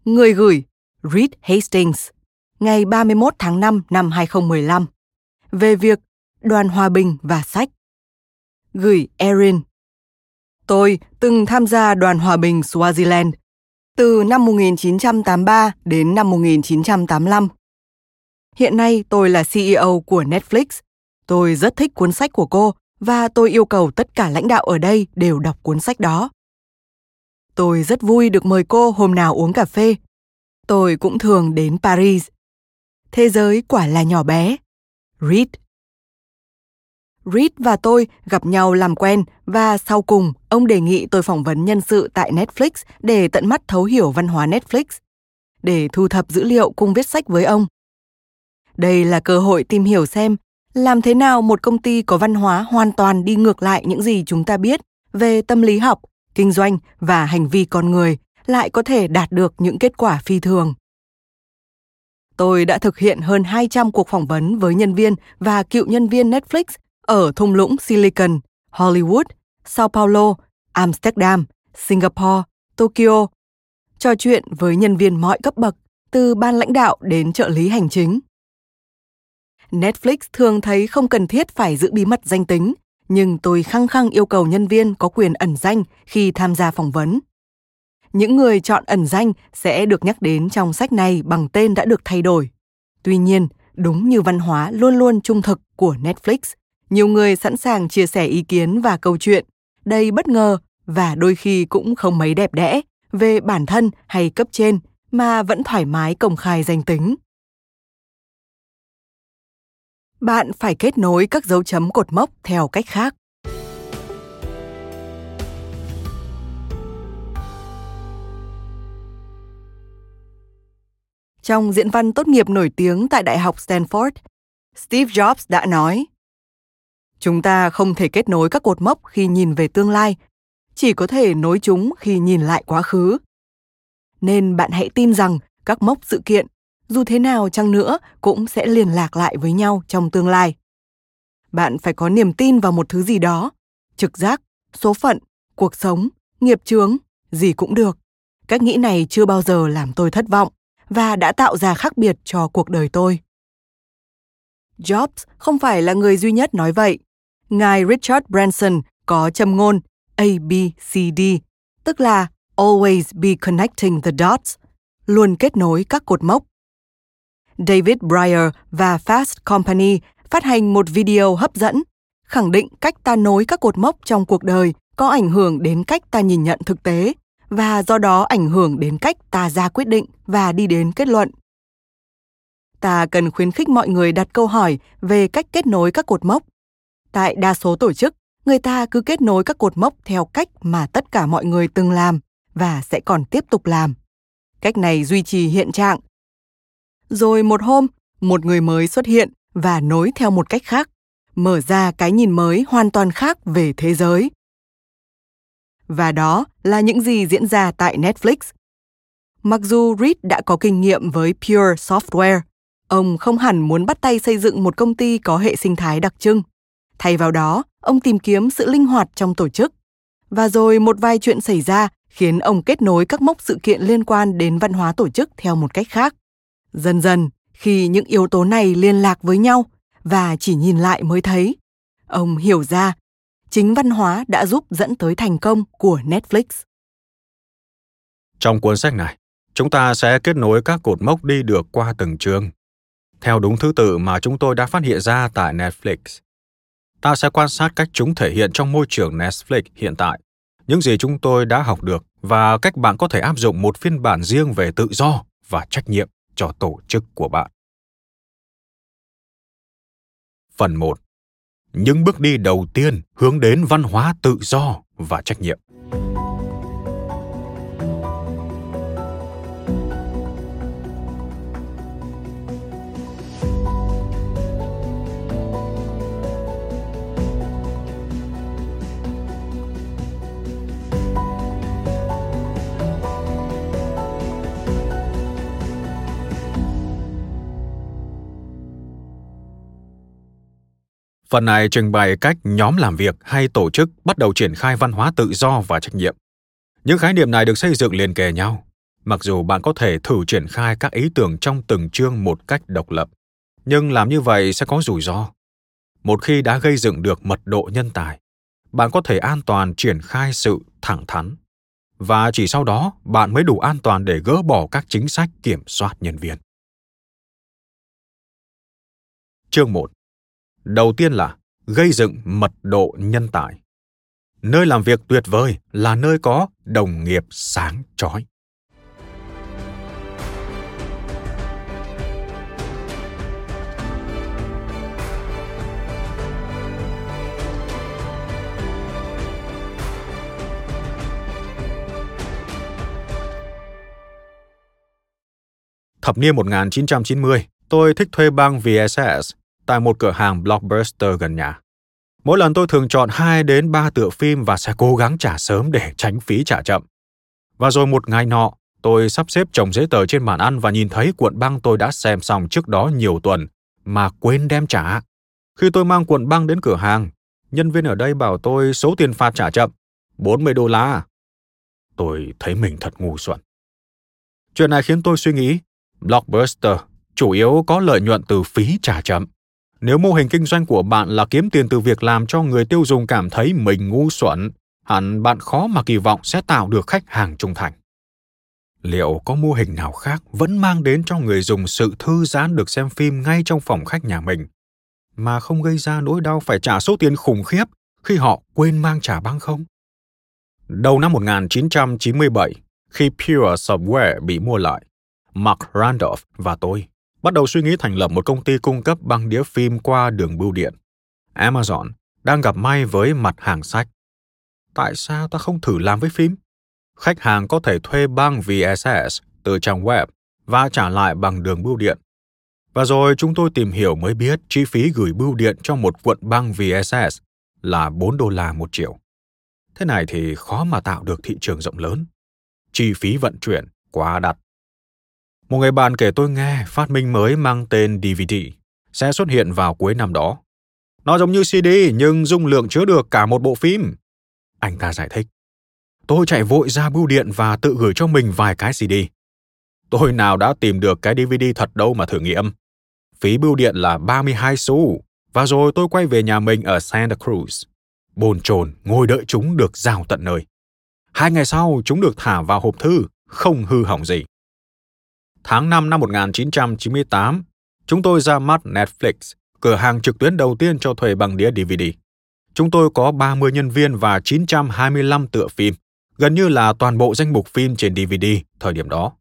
Người gửi Reed Hastings, ngày 31 tháng 5 năm 2015, về việc đoàn hòa bình và sách. Gửi Erin, Tôi từng tham gia đoàn hòa bình Swaziland từ năm 1983 đến năm 1985. Hiện nay tôi là CEO của Netflix. Tôi rất thích cuốn sách của cô và tôi yêu cầu tất cả lãnh đạo ở đây đều đọc cuốn sách đó. Tôi rất vui được mời cô hôm nào uống cà phê. Tôi cũng thường đến Paris. Thế giới quả là nhỏ bé. Read Reed và tôi gặp nhau làm quen và sau cùng ông đề nghị tôi phỏng vấn nhân sự tại Netflix để tận mắt thấu hiểu văn hóa Netflix, để thu thập dữ liệu cùng viết sách với ông. Đây là cơ hội tìm hiểu xem làm thế nào một công ty có văn hóa hoàn toàn đi ngược lại những gì chúng ta biết về tâm lý học, kinh doanh và hành vi con người lại có thể đạt được những kết quả phi thường. Tôi đã thực hiện hơn 200 cuộc phỏng vấn với nhân viên và cựu nhân viên Netflix ở thung lũng Silicon, Hollywood, Sao Paulo, Amsterdam, Singapore, Tokyo, trò chuyện với nhân viên mọi cấp bậc, từ ban lãnh đạo đến trợ lý hành chính. Netflix thường thấy không cần thiết phải giữ bí mật danh tính, nhưng tôi khăng khăng yêu cầu nhân viên có quyền ẩn danh khi tham gia phỏng vấn. Những người chọn ẩn danh sẽ được nhắc đến trong sách này bằng tên đã được thay đổi. Tuy nhiên, đúng như văn hóa luôn luôn trung thực của Netflix, nhiều người sẵn sàng chia sẻ ý kiến và câu chuyện đầy bất ngờ và đôi khi cũng không mấy đẹp đẽ về bản thân hay cấp trên mà vẫn thoải mái công khai danh tính. Bạn phải kết nối các dấu chấm cột mốc theo cách khác. Trong diễn văn tốt nghiệp nổi tiếng tại Đại học Stanford, Steve Jobs đã nói: Chúng ta không thể kết nối các cột mốc khi nhìn về tương lai, chỉ có thể nối chúng khi nhìn lại quá khứ. Nên bạn hãy tin rằng các mốc sự kiện, dù thế nào chăng nữa, cũng sẽ liên lạc lại với nhau trong tương lai. Bạn phải có niềm tin vào một thứ gì đó, trực giác, số phận, cuộc sống, nghiệp chướng, gì cũng được. Cách nghĩ này chưa bao giờ làm tôi thất vọng và đã tạo ra khác biệt cho cuộc đời tôi. Jobs không phải là người duy nhất nói vậy. Ngài Richard Branson có châm ngôn ABCD, tức là Always be connecting the dots, luôn kết nối các cột mốc. David Breyer và Fast Company phát hành một video hấp dẫn, khẳng định cách ta nối các cột mốc trong cuộc đời có ảnh hưởng đến cách ta nhìn nhận thực tế và do đó ảnh hưởng đến cách ta ra quyết định và đi đến kết luận. Ta cần khuyến khích mọi người đặt câu hỏi về cách kết nối các cột mốc. Tại đa số tổ chức, người ta cứ kết nối các cột mốc theo cách mà tất cả mọi người từng làm và sẽ còn tiếp tục làm. Cách này duy trì hiện trạng. Rồi một hôm, một người mới xuất hiện và nối theo một cách khác, mở ra cái nhìn mới hoàn toàn khác về thế giới. Và đó là những gì diễn ra tại Netflix. Mặc dù Reed đã có kinh nghiệm với Pure Software, ông không hẳn muốn bắt tay xây dựng một công ty có hệ sinh thái đặc trưng. Thay vào đó, ông tìm kiếm sự linh hoạt trong tổ chức. Và rồi một vài chuyện xảy ra khiến ông kết nối các mốc sự kiện liên quan đến văn hóa tổ chức theo một cách khác. Dần dần, khi những yếu tố này liên lạc với nhau và chỉ nhìn lại mới thấy, ông hiểu ra chính văn hóa đã giúp dẫn tới thành công của Netflix. Trong cuốn sách này, chúng ta sẽ kết nối các cột mốc đi được qua từng chương, theo đúng thứ tự mà chúng tôi đã phát hiện ra tại Netflix. Ta sẽ quan sát cách chúng thể hiện trong môi trường Netflix hiện tại, những gì chúng tôi đã học được và cách bạn có thể áp dụng một phiên bản riêng về tự do và trách nhiệm cho tổ chức của bạn. Phần 1 những bước đi đầu tiên hướng đến văn hóa tự do và trách nhiệm. Phần này trình bày cách nhóm làm việc hay tổ chức bắt đầu triển khai văn hóa tự do và trách nhiệm. Những khái niệm này được xây dựng liền kề nhau, mặc dù bạn có thể thử triển khai các ý tưởng trong từng chương một cách độc lập, nhưng làm như vậy sẽ có rủi ro. Một khi đã gây dựng được mật độ nhân tài, bạn có thể an toàn triển khai sự thẳng thắn và chỉ sau đó bạn mới đủ an toàn để gỡ bỏ các chính sách kiểm soát nhân viên. Chương 1 Đầu tiên là gây dựng mật độ nhân tài. Nơi làm việc tuyệt vời là nơi có đồng nghiệp sáng chói. Thập niên 1990, tôi thích thuê bang VSS tại một cửa hàng Blockbuster gần nhà. Mỗi lần tôi thường chọn 2 đến 3 tựa phim và sẽ cố gắng trả sớm để tránh phí trả chậm. Và rồi một ngày nọ, tôi sắp xếp chồng giấy tờ trên bàn ăn và nhìn thấy cuộn băng tôi đã xem xong trước đó nhiều tuần mà quên đem trả. Khi tôi mang cuộn băng đến cửa hàng, nhân viên ở đây bảo tôi số tiền phạt trả chậm, 40 đô la. Tôi thấy mình thật ngu xuẩn. Chuyện này khiến tôi suy nghĩ, Blockbuster chủ yếu có lợi nhuận từ phí trả chậm nếu mô hình kinh doanh của bạn là kiếm tiền từ việc làm cho người tiêu dùng cảm thấy mình ngu xuẩn, hẳn bạn khó mà kỳ vọng sẽ tạo được khách hàng trung thành. Liệu có mô hình nào khác vẫn mang đến cho người dùng sự thư giãn được xem phim ngay trong phòng khách nhà mình, mà không gây ra nỗi đau phải trả số tiền khủng khiếp khi họ quên mang trả băng không? Đầu năm 1997, khi Pure Software bị mua lại, Mark Randolph và tôi bắt đầu suy nghĩ thành lập một công ty cung cấp băng đĩa phim qua đường bưu điện. Amazon đang gặp may với mặt hàng sách. Tại sao ta không thử làm với phim? Khách hàng có thể thuê băng VSS từ trang web và trả lại bằng đường bưu điện. Và rồi chúng tôi tìm hiểu mới biết chi phí gửi bưu điện cho một cuộn băng VSS là 4 đô la một triệu. Thế này thì khó mà tạo được thị trường rộng lớn. Chi phí vận chuyển quá đắt. Một người bạn kể tôi nghe phát minh mới mang tên DVD sẽ xuất hiện vào cuối năm đó. Nó giống như CD nhưng dung lượng chứa được cả một bộ phim. Anh ta giải thích. Tôi chạy vội ra bưu điện và tự gửi cho mình vài cái CD. Tôi nào đã tìm được cái DVD thật đâu mà thử nghiệm. Phí bưu điện là 32 xu, và rồi tôi quay về nhà mình ở Santa Cruz. Bồn chồn ngồi đợi chúng được giao tận nơi. Hai ngày sau, chúng được thả vào hộp thư, không hư hỏng gì. Tháng 5 năm 1998, chúng tôi ra mắt Netflix, cửa hàng trực tuyến đầu tiên cho thuê bằng đĩa DVD. Chúng tôi có 30 nhân viên và 925 tựa phim, gần như là toàn bộ danh mục phim trên DVD thời điểm đó.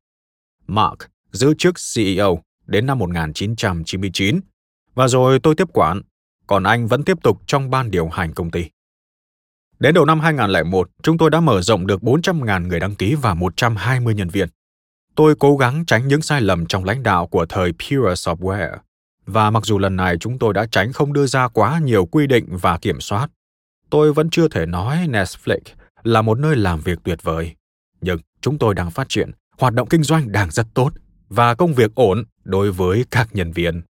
Mark giữ chức CEO đến năm 1999, và rồi tôi tiếp quản, còn anh vẫn tiếp tục trong ban điều hành công ty. Đến đầu năm 2001, chúng tôi đã mở rộng được 400.000 người đăng ký và 120 nhân viên. Tôi cố gắng tránh những sai lầm trong lãnh đạo của thời Pure Software. Và mặc dù lần này chúng tôi đã tránh không đưa ra quá nhiều quy định và kiểm soát, tôi vẫn chưa thể nói Netflix là một nơi làm việc tuyệt vời. Nhưng chúng tôi đang phát triển, hoạt động kinh doanh đang rất tốt và công việc ổn đối với các nhân viên.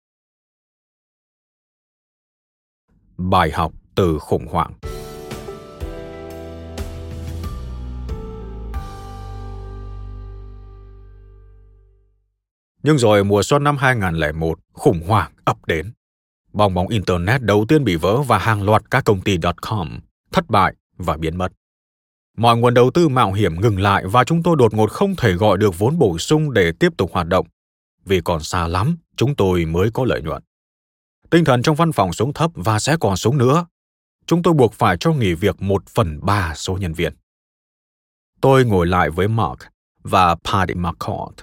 Bài học từ khủng hoảng Nhưng rồi mùa xuân năm 2001, khủng hoảng ập đến. Bong bóng Internet đầu tiên bị vỡ và hàng loạt các công ty .com thất bại và biến mất. Mọi nguồn đầu tư mạo hiểm ngừng lại và chúng tôi đột ngột không thể gọi được vốn bổ sung để tiếp tục hoạt động. Vì còn xa lắm, chúng tôi mới có lợi nhuận. Tinh thần trong văn phòng xuống thấp và sẽ còn xuống nữa. Chúng tôi buộc phải cho nghỉ việc một phần ba số nhân viên. Tôi ngồi lại với Mark và Paddy McCord.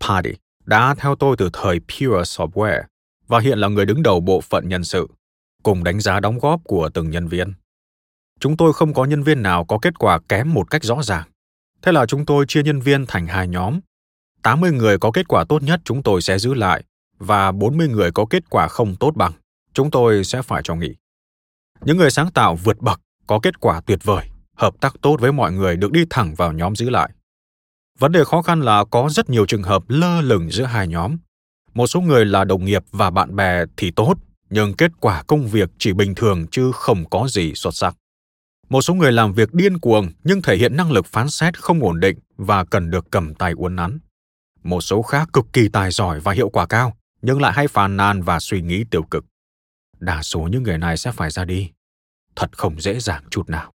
Paddy đã theo tôi từ thời Pure Software và hiện là người đứng đầu bộ phận nhân sự, cùng đánh giá đóng góp của từng nhân viên. Chúng tôi không có nhân viên nào có kết quả kém một cách rõ ràng. Thế là chúng tôi chia nhân viên thành hai nhóm. 80 người có kết quả tốt nhất chúng tôi sẽ giữ lại và 40 người có kết quả không tốt bằng, chúng tôi sẽ phải cho nghỉ. Những người sáng tạo vượt bậc có kết quả tuyệt vời, hợp tác tốt với mọi người được đi thẳng vào nhóm giữ lại. Vấn đề khó khăn là có rất nhiều trường hợp lơ lửng giữa hai nhóm. Một số người là đồng nghiệp và bạn bè thì tốt, nhưng kết quả công việc chỉ bình thường chứ không có gì xuất sắc. Một số người làm việc điên cuồng nhưng thể hiện năng lực phán xét không ổn định và cần được cầm tay uốn nắn. Một số khác cực kỳ tài giỏi và hiệu quả cao, nhưng lại hay phàn nàn và suy nghĩ tiêu cực. Đa số những người này sẽ phải ra đi. Thật không dễ dàng chút nào.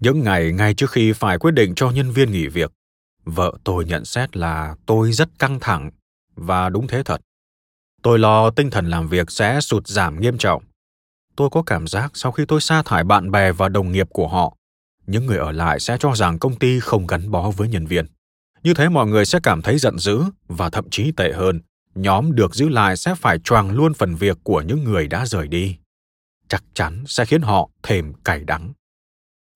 Những ngày ngay trước khi phải quyết định cho nhân viên nghỉ việc, vợ tôi nhận xét là tôi rất căng thẳng, và đúng thế thật. Tôi lo tinh thần làm việc sẽ sụt giảm nghiêm trọng. Tôi có cảm giác sau khi tôi sa thải bạn bè và đồng nghiệp của họ, những người ở lại sẽ cho rằng công ty không gắn bó với nhân viên. Như thế mọi người sẽ cảm thấy giận dữ và thậm chí tệ hơn, nhóm được giữ lại sẽ phải choàng luôn phần việc của những người đã rời đi. Chắc chắn sẽ khiến họ thêm cay đắng.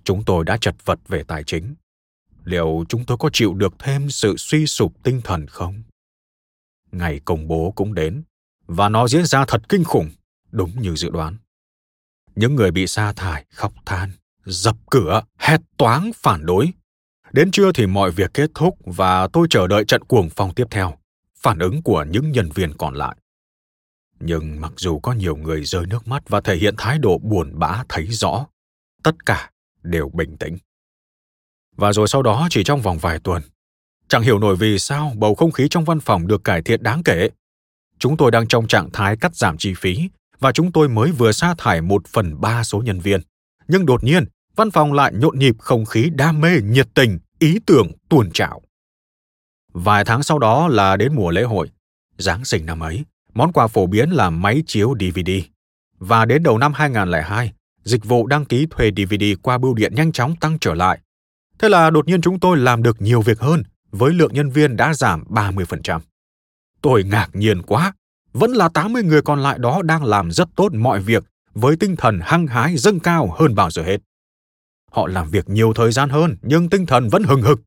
Chúng tôi đã chật vật về tài chính liệu chúng tôi có chịu được thêm sự suy sụp tinh thần không ngày công bố cũng đến và nó diễn ra thật kinh khủng đúng như dự đoán những người bị sa thải khóc than, dập cửa, hét toáng phản đối. Đến trưa thì mọi việc kết thúc và tôi chờ đợi trận cuồng phong tiếp theo, phản ứng của những nhân viên còn lại. Nhưng mặc dù có nhiều người rơi nước mắt và thể hiện thái độ buồn bã thấy rõ, tất cả đều bình tĩnh. Và rồi sau đó chỉ trong vòng vài tuần, chẳng hiểu nổi vì sao bầu không khí trong văn phòng được cải thiện đáng kể. chúng tôi đang trong trạng thái cắt giảm chi phí và chúng tôi mới vừa sa thải một phần ba số nhân viên. Nhưng đột nhiên, văn phòng lại nhộn nhịp không khí đam mê, nhiệt tình, ý tưởng tuôn trào. Vài tháng sau đó là đến mùa lễ hội. Giáng sinh năm ấy, món quà phổ biến là máy chiếu DVD. Và đến đầu năm 2002, dịch vụ đăng ký thuê DVD qua bưu điện nhanh chóng tăng trở lại. Thế là đột nhiên chúng tôi làm được nhiều việc hơn, với lượng nhân viên đã giảm 30%. Tôi ngạc nhiên quá, vẫn là 80 người còn lại đó đang làm rất tốt mọi việc với tinh thần hăng hái dâng cao hơn bao giờ hết. Họ làm việc nhiều thời gian hơn nhưng tinh thần vẫn hừng hực.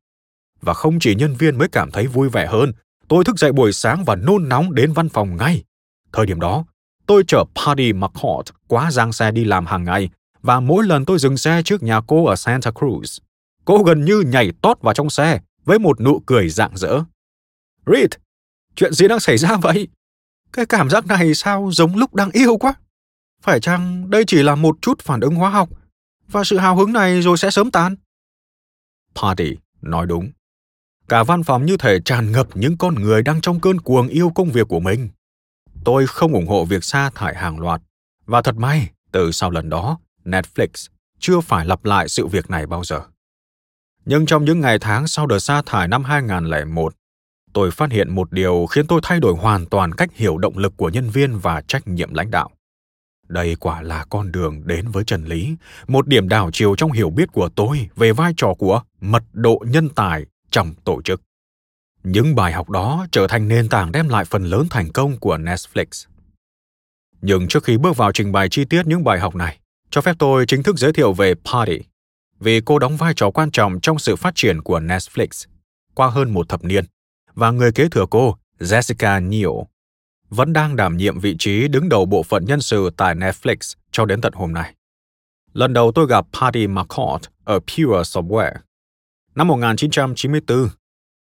Và không chỉ nhân viên mới cảm thấy vui vẻ hơn, tôi thức dậy buổi sáng và nôn nóng đến văn phòng ngay. Thời điểm đó, tôi chở Paddy McCourt quá giang xe đi làm hàng ngày và mỗi lần tôi dừng xe trước nhà cô ở Santa Cruz, cô gần như nhảy tót vào trong xe với một nụ cười rạng rỡ. Reed, chuyện gì đang xảy ra vậy? Cái cảm giác này sao giống lúc đang yêu quá? Phải chăng đây chỉ là một chút phản ứng hóa học và sự hào hứng này rồi sẽ sớm tan? Party nói đúng. Cả văn phòng như thể tràn ngập những con người đang trong cơn cuồng yêu công việc của mình. Tôi không ủng hộ việc sa thải hàng loạt. Và thật may, từ sau lần đó, Netflix chưa phải lặp lại sự việc này bao giờ. Nhưng trong những ngày tháng sau đợt sa thải năm 2001, tôi phát hiện một điều khiến tôi thay đổi hoàn toàn cách hiểu động lực của nhân viên và trách nhiệm lãnh đạo. Đây quả là con đường đến với chân lý, một điểm đảo chiều trong hiểu biết của tôi về vai trò của mật độ nhân tài trong tổ chức. Những bài học đó trở thành nền tảng đem lại phần lớn thành công của Netflix. Nhưng trước khi bước vào trình bày chi tiết những bài học này, cho phép tôi chính thức giới thiệu về Party, vì cô đóng vai trò quan trọng trong sự phát triển của Netflix qua hơn một thập niên, và người kế thừa cô, Jessica Neal, vẫn đang đảm nhiệm vị trí đứng đầu bộ phận nhân sự tại Netflix cho đến tận hôm nay. Lần đầu tôi gặp Patty McCord ở Pure Software. Năm 1994,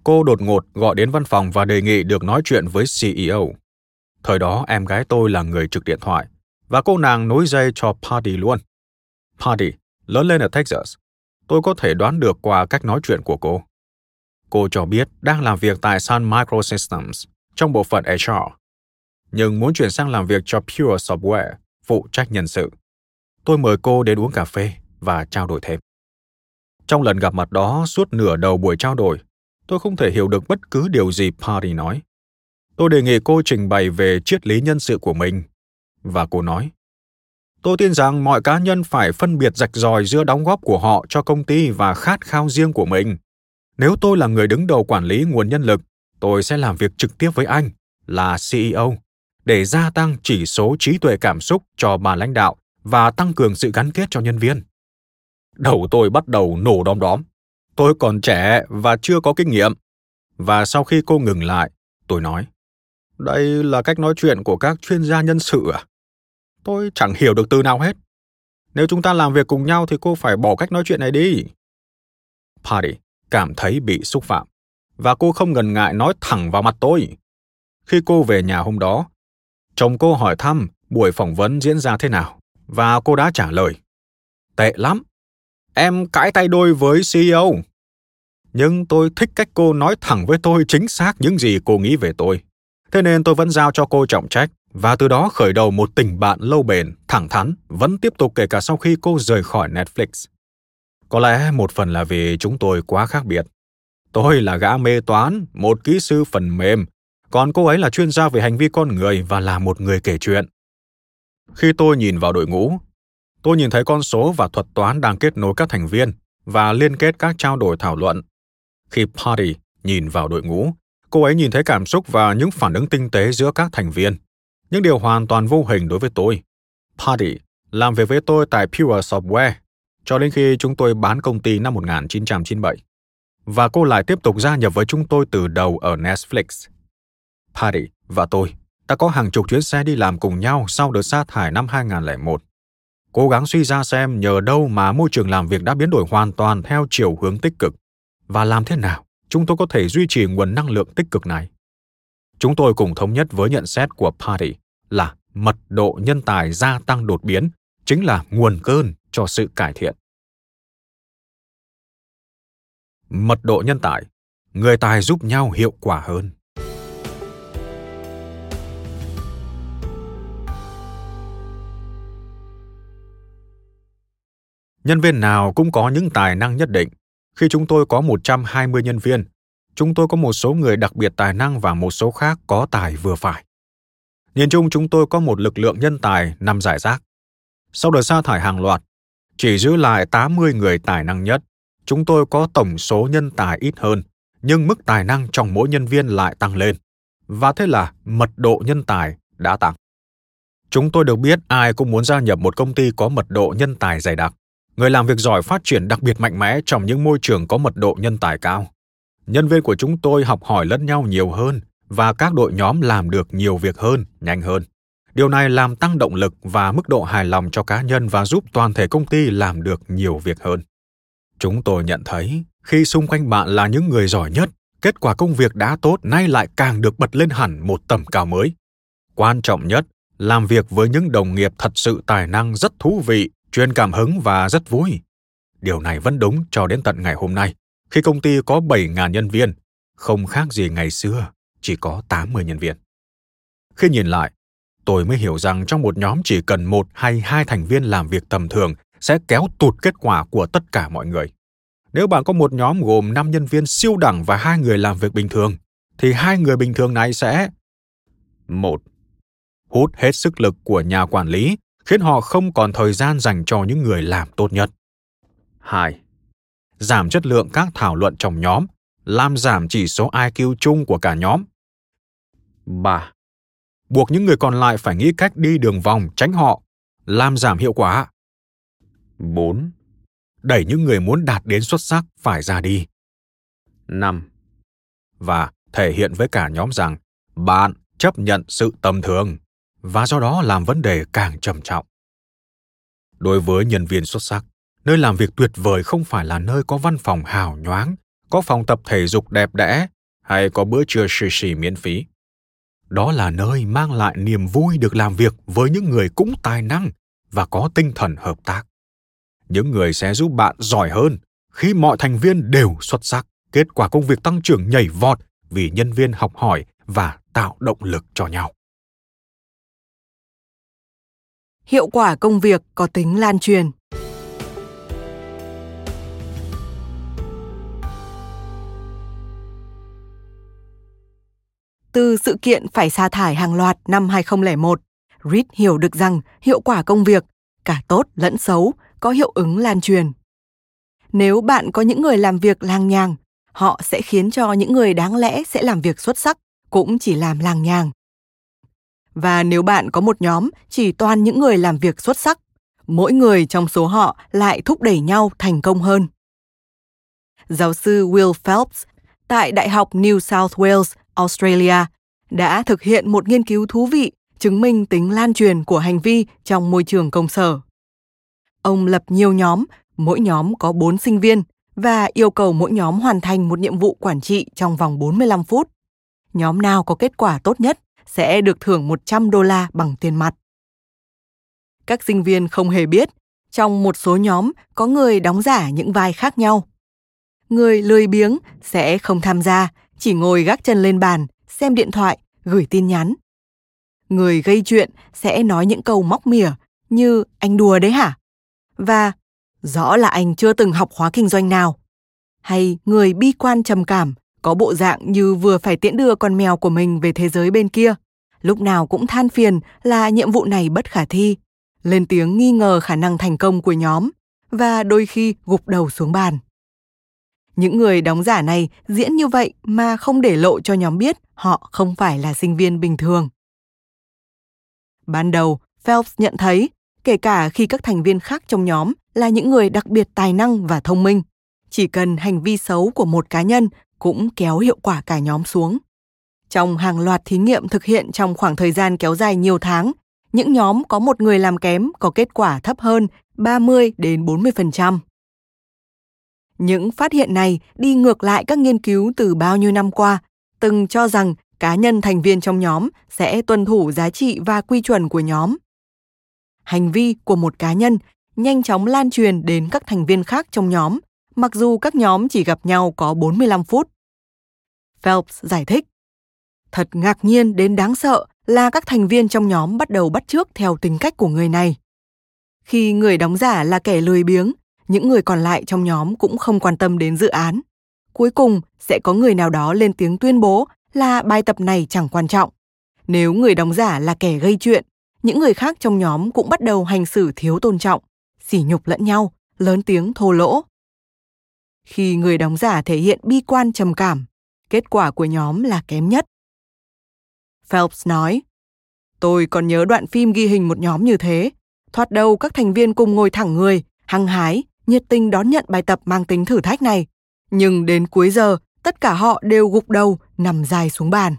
cô đột ngột gọi đến văn phòng và đề nghị được nói chuyện với CEO. Thời đó em gái tôi là người trực điện thoại và cô nàng nối dây cho Patty luôn. Patty lớn lên ở Texas. Tôi có thể đoán được qua cách nói chuyện của cô. Cô cho biết đang làm việc tại Sun Microsystems trong bộ phận HR, nhưng muốn chuyển sang làm việc cho Pure Software, phụ trách nhân sự. Tôi mời cô đến uống cà phê và trao đổi thêm. Trong lần gặp mặt đó, suốt nửa đầu buổi trao đổi, tôi không thể hiểu được bất cứ điều gì Party nói. Tôi đề nghị cô trình bày về triết lý nhân sự của mình. Và cô nói, tôi tin rằng mọi cá nhân phải phân biệt rạch ròi giữa đóng góp của họ cho công ty và khát khao riêng của mình. Nếu tôi là người đứng đầu quản lý nguồn nhân lực, tôi sẽ làm việc trực tiếp với anh, là CEO, để gia tăng chỉ số trí tuệ cảm xúc cho bà lãnh đạo và tăng cường sự gắn kết cho nhân viên. Đầu tôi bắt đầu nổ đom đóm. Tôi còn trẻ và chưa có kinh nghiệm. Và sau khi cô ngừng lại, tôi nói, đây là cách nói chuyện của các chuyên gia nhân sự à? Tôi chẳng hiểu được từ nào hết. Nếu chúng ta làm việc cùng nhau thì cô phải bỏ cách nói chuyện này đi. Patty cảm thấy bị xúc phạm và cô không ngần ngại nói thẳng vào mặt tôi. Khi cô về nhà hôm đó, chồng cô hỏi thăm buổi phỏng vấn diễn ra thế nào và cô đã trả lời. Tệ lắm. Em cãi tay đôi với CEO. Nhưng tôi thích cách cô nói thẳng với tôi chính xác những gì cô nghĩ về tôi. Thế nên tôi vẫn giao cho cô trọng trách và từ đó khởi đầu một tình bạn lâu bền, thẳng thắn, vẫn tiếp tục kể cả sau khi cô rời khỏi Netflix. Có lẽ một phần là vì chúng tôi quá khác biệt. Tôi là gã mê toán, một kỹ sư phần mềm, còn cô ấy là chuyên gia về hành vi con người và là một người kể chuyện. Khi tôi nhìn vào đội ngũ, tôi nhìn thấy con số và thuật toán đang kết nối các thành viên và liên kết các trao đổi thảo luận. Khi Party nhìn vào đội ngũ, cô ấy nhìn thấy cảm xúc và những phản ứng tinh tế giữa các thành viên. Những điều hoàn toàn vô hình đối với tôi. Paddy, làm việc với tôi tại Pure Software cho đến khi chúng tôi bán công ty năm 1997. Và cô lại tiếp tục gia nhập với chúng tôi từ đầu ở Netflix. Patty và tôi đã có hàng chục chuyến xe đi làm cùng nhau sau đợt sa thải năm 2001. Cố gắng suy ra xem nhờ đâu mà môi trường làm việc đã biến đổi hoàn toàn theo chiều hướng tích cực và làm thế nào chúng tôi có thể duy trì nguồn năng lượng tích cực này. Chúng tôi cùng thống nhất với nhận xét của Patty là mật độ nhân tài gia tăng đột biến chính là nguồn cơn cho sự cải thiện. Mật độ nhân tài, người tài giúp nhau hiệu quả hơn. Nhân viên nào cũng có những tài năng nhất định. Khi chúng tôi có 120 nhân viên, chúng tôi có một số người đặc biệt tài năng và một số khác có tài vừa phải. Nhìn chung chúng tôi có một lực lượng nhân tài nằm giải rác. Sau đợt sa thải hàng loạt, chỉ giữ lại 80 người tài năng nhất. Chúng tôi có tổng số nhân tài ít hơn, nhưng mức tài năng trong mỗi nhân viên lại tăng lên. Và thế là mật độ nhân tài đã tăng. Chúng tôi được biết ai cũng muốn gia nhập một công ty có mật độ nhân tài dày đặc. Người làm việc giỏi phát triển đặc biệt mạnh mẽ trong những môi trường có mật độ nhân tài cao. Nhân viên của chúng tôi học hỏi lẫn nhau nhiều hơn và các đội nhóm làm được nhiều việc hơn, nhanh hơn. Điều này làm tăng động lực và mức độ hài lòng cho cá nhân và giúp toàn thể công ty làm được nhiều việc hơn. Chúng tôi nhận thấy khi xung quanh bạn là những người giỏi nhất, kết quả công việc đã tốt nay lại càng được bật lên hẳn một tầm cao mới. Quan trọng nhất, làm việc với những đồng nghiệp thật sự tài năng rất thú vị, truyền cảm hứng và rất vui. Điều này vẫn đúng cho đến tận ngày hôm nay, khi công ty có 7.000 nhân viên, không khác gì ngày xưa, chỉ có 80 nhân viên. Khi nhìn lại, tôi mới hiểu rằng trong một nhóm chỉ cần một hay hai thành viên làm việc tầm thường sẽ kéo tụt kết quả của tất cả mọi người. Nếu bạn có một nhóm gồm 5 nhân viên siêu đẳng và hai người làm việc bình thường, thì hai người bình thường này sẽ một hút hết sức lực của nhà quản lý, khiến họ không còn thời gian dành cho những người làm tốt nhất. 2. Giảm chất lượng các thảo luận trong nhóm, làm giảm chỉ số IQ chung của cả nhóm. 3. Buộc những người còn lại phải nghĩ cách đi đường vòng tránh họ, làm giảm hiệu quả. 4. Đẩy những người muốn đạt đến xuất sắc phải ra đi. 5. Và thể hiện với cả nhóm rằng bạn chấp nhận sự tầm thường và do đó làm vấn đề càng trầm trọng. Đối với nhân viên xuất sắc, nơi làm việc tuyệt vời không phải là nơi có văn phòng hào nhoáng, có phòng tập thể dục đẹp đẽ hay có bữa trưa sushi miễn phí. Đó là nơi mang lại niềm vui được làm việc với những người cũng tài năng và có tinh thần hợp tác. Những người sẽ giúp bạn giỏi hơn khi mọi thành viên đều xuất sắc, kết quả công việc tăng trưởng nhảy vọt vì nhân viên học hỏi và tạo động lực cho nhau. hiệu quả công việc có tính lan truyền Từ sự kiện phải sa thải hàng loạt năm 2001, Reed hiểu được rằng hiệu quả công việc, cả tốt lẫn xấu, có hiệu ứng lan truyền. Nếu bạn có những người làm việc lang nhàng, họ sẽ khiến cho những người đáng lẽ sẽ làm việc xuất sắc cũng chỉ làm lang nhàng. Và nếu bạn có một nhóm chỉ toàn những người làm việc xuất sắc, mỗi người trong số họ lại thúc đẩy nhau thành công hơn. Giáo sư Will Phelps tại Đại học New South Wales, Australia đã thực hiện một nghiên cứu thú vị chứng minh tính lan truyền của hành vi trong môi trường công sở. Ông lập nhiều nhóm, mỗi nhóm có 4 sinh viên và yêu cầu mỗi nhóm hoàn thành một nhiệm vụ quản trị trong vòng 45 phút. Nhóm nào có kết quả tốt nhất sẽ được thưởng 100 đô la bằng tiền mặt. Các sinh viên không hề biết, trong một số nhóm có người đóng giả những vai khác nhau. Người lười biếng sẽ không tham gia, chỉ ngồi gác chân lên bàn, xem điện thoại, gửi tin nhắn. Người gây chuyện sẽ nói những câu móc mỉa như anh đùa đấy hả? Và rõ là anh chưa từng học khóa kinh doanh nào. Hay người bi quan trầm cảm có bộ dạng như vừa phải tiễn đưa con mèo của mình về thế giới bên kia, lúc nào cũng than phiền là nhiệm vụ này bất khả thi, lên tiếng nghi ngờ khả năng thành công của nhóm và đôi khi gục đầu xuống bàn. Những người đóng giả này diễn như vậy mà không để lộ cho nhóm biết họ không phải là sinh viên bình thường. Ban đầu, Phelps nhận thấy, kể cả khi các thành viên khác trong nhóm là những người đặc biệt tài năng và thông minh, chỉ cần hành vi xấu của một cá nhân cũng kéo hiệu quả cả nhóm xuống. Trong hàng loạt thí nghiệm thực hiện trong khoảng thời gian kéo dài nhiều tháng, những nhóm có một người làm kém có kết quả thấp hơn 30 đến 40%. Những phát hiện này đi ngược lại các nghiên cứu từ bao nhiêu năm qua, từng cho rằng cá nhân thành viên trong nhóm sẽ tuân thủ giá trị và quy chuẩn của nhóm. Hành vi của một cá nhân nhanh chóng lan truyền đến các thành viên khác trong nhóm mặc dù các nhóm chỉ gặp nhau có 45 phút. Phelps giải thích. Thật ngạc nhiên đến đáng sợ là các thành viên trong nhóm bắt đầu bắt chước theo tính cách của người này. Khi người đóng giả là kẻ lười biếng, những người còn lại trong nhóm cũng không quan tâm đến dự án. Cuối cùng sẽ có người nào đó lên tiếng tuyên bố là bài tập này chẳng quan trọng. Nếu người đóng giả là kẻ gây chuyện, những người khác trong nhóm cũng bắt đầu hành xử thiếu tôn trọng, sỉ nhục lẫn nhau, lớn tiếng thô lỗ. Khi người đóng giả thể hiện bi quan trầm cảm, kết quả của nhóm là kém nhất. Phelps nói, Tôi còn nhớ đoạn phim ghi hình một nhóm như thế. Thoạt đầu các thành viên cùng ngồi thẳng người, hăng hái, nhiệt tình đón nhận bài tập mang tính thử thách này. Nhưng đến cuối giờ, tất cả họ đều gục đầu, nằm dài xuống bàn.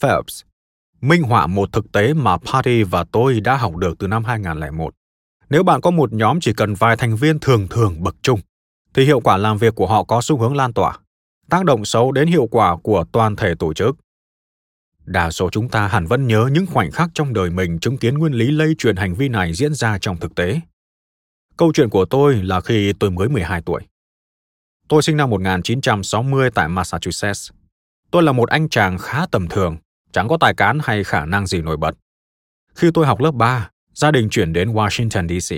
Phelps, minh họa một thực tế mà Patty và tôi đã học được từ năm 2001. Nếu bạn có một nhóm chỉ cần vài thành viên thường thường bậc trung, thì hiệu quả làm việc của họ có xu hướng lan tỏa, tác động xấu đến hiệu quả của toàn thể tổ chức. Đa số chúng ta hẳn vẫn nhớ những khoảnh khắc trong đời mình chứng kiến nguyên lý lây truyền hành vi này diễn ra trong thực tế. Câu chuyện của tôi là khi tôi mới 12 tuổi. Tôi sinh năm 1960 tại Massachusetts. Tôi là một anh chàng khá tầm thường, chẳng có tài cán hay khả năng gì nổi bật. Khi tôi học lớp 3, gia đình chuyển đến Washington DC.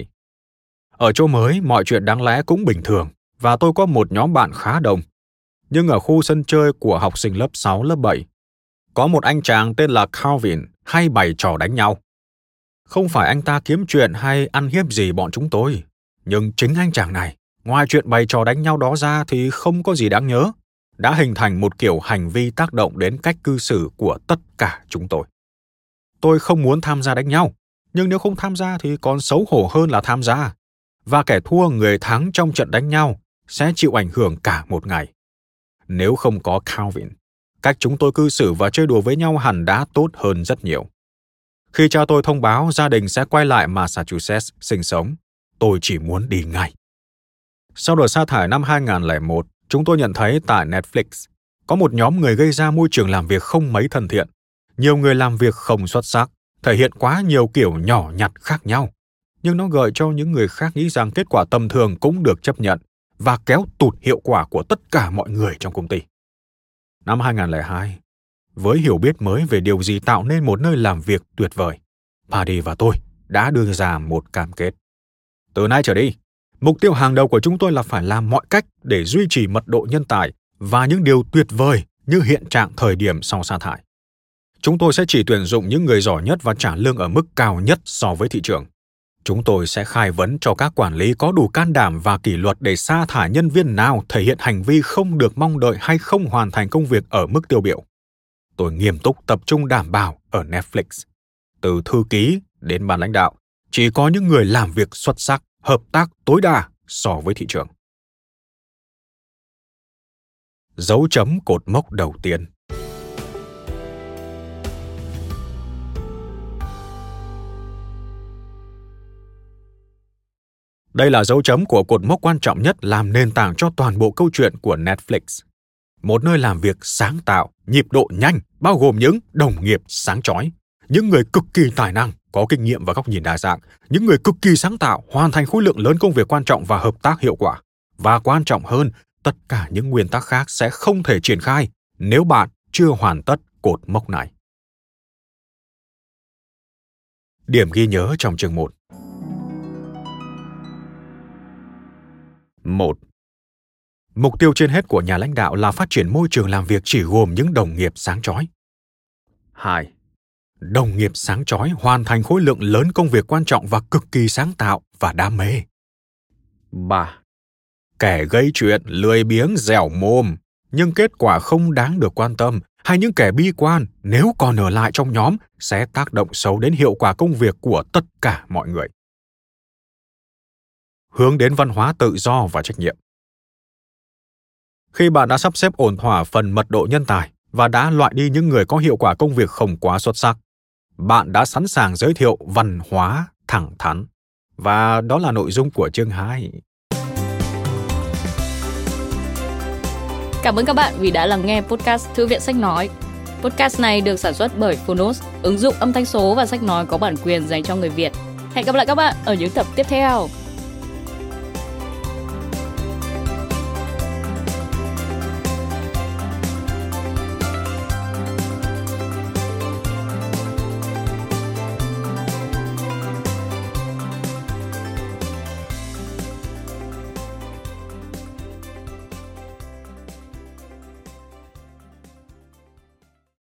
Ở chỗ mới, mọi chuyện đáng lẽ cũng bình thường và tôi có một nhóm bạn khá đông. Nhưng ở khu sân chơi của học sinh lớp 6, lớp 7, có một anh chàng tên là Calvin hay bày trò đánh nhau. Không phải anh ta kiếm chuyện hay ăn hiếp gì bọn chúng tôi, nhưng chính anh chàng này, ngoài chuyện bày trò đánh nhau đó ra thì không có gì đáng nhớ, đã hình thành một kiểu hành vi tác động đến cách cư xử của tất cả chúng tôi. Tôi không muốn tham gia đánh nhau, nhưng nếu không tham gia thì còn xấu hổ hơn là tham gia. Và kẻ thua người thắng trong trận đánh nhau sẽ chịu ảnh hưởng cả một ngày. Nếu không có Calvin, cách chúng tôi cư xử và chơi đùa với nhau hẳn đã tốt hơn rất nhiều. Khi cha tôi thông báo gia đình sẽ quay lại Massachusetts sinh sống, tôi chỉ muốn đi ngay. Sau đợt sa thải năm 2001, chúng tôi nhận thấy tại Netflix có một nhóm người gây ra môi trường làm việc không mấy thân thiện. Nhiều người làm việc không xuất sắc, thể hiện quá nhiều kiểu nhỏ nhặt khác nhau. Nhưng nó gợi cho những người khác nghĩ rằng kết quả tầm thường cũng được chấp nhận và kéo tụt hiệu quả của tất cả mọi người trong công ty. Năm 2002, với hiểu biết mới về điều gì tạo nên một nơi làm việc tuyệt vời, Paddy và tôi đã đưa ra một cam kết. Từ nay trở đi, mục tiêu hàng đầu của chúng tôi là phải làm mọi cách để duy trì mật độ nhân tài và những điều tuyệt vời như hiện trạng thời điểm sau sa thải. Chúng tôi sẽ chỉ tuyển dụng những người giỏi nhất và trả lương ở mức cao nhất so với thị trường. Chúng tôi sẽ khai vấn cho các quản lý có đủ can đảm và kỷ luật để sa thải nhân viên nào thể hiện hành vi không được mong đợi hay không hoàn thành công việc ở mức tiêu biểu. Tôi nghiêm túc tập trung đảm bảo ở Netflix. Từ thư ký đến ban lãnh đạo, chỉ có những người làm việc xuất sắc, hợp tác tối đa so với thị trường. Dấu chấm cột mốc đầu tiên Đây là dấu chấm của cột mốc quan trọng nhất làm nền tảng cho toàn bộ câu chuyện của Netflix. Một nơi làm việc sáng tạo, nhịp độ nhanh, bao gồm những đồng nghiệp sáng chói, những người cực kỳ tài năng, có kinh nghiệm và góc nhìn đa dạng, những người cực kỳ sáng tạo, hoàn thành khối lượng lớn công việc quan trọng và hợp tác hiệu quả. Và quan trọng hơn, tất cả những nguyên tắc khác sẽ không thể triển khai nếu bạn chưa hoàn tất cột mốc này. Điểm ghi nhớ trong chương 1 1. Mục tiêu trên hết của nhà lãnh đạo là phát triển môi trường làm việc chỉ gồm những đồng nghiệp sáng chói. 2. Đồng nghiệp sáng chói hoàn thành khối lượng lớn công việc quan trọng và cực kỳ sáng tạo và đam mê. 3. Kẻ gây chuyện lười biếng dẻo mồm, nhưng kết quả không đáng được quan tâm hay những kẻ bi quan nếu còn ở lại trong nhóm sẽ tác động xấu đến hiệu quả công việc của tất cả mọi người hướng đến văn hóa tự do và trách nhiệm. Khi bạn đã sắp xếp ổn thỏa phần mật độ nhân tài và đã loại đi những người có hiệu quả công việc không quá xuất sắc, bạn đã sẵn sàng giới thiệu văn hóa thẳng thắn. Và đó là nội dung của chương 2. Cảm ơn các bạn vì đã lắng nghe podcast Thư viện Sách Nói. Podcast này được sản xuất bởi Phonos, ứng dụng âm thanh số và sách nói có bản quyền dành cho người Việt. Hẹn gặp lại các bạn ở những tập tiếp theo.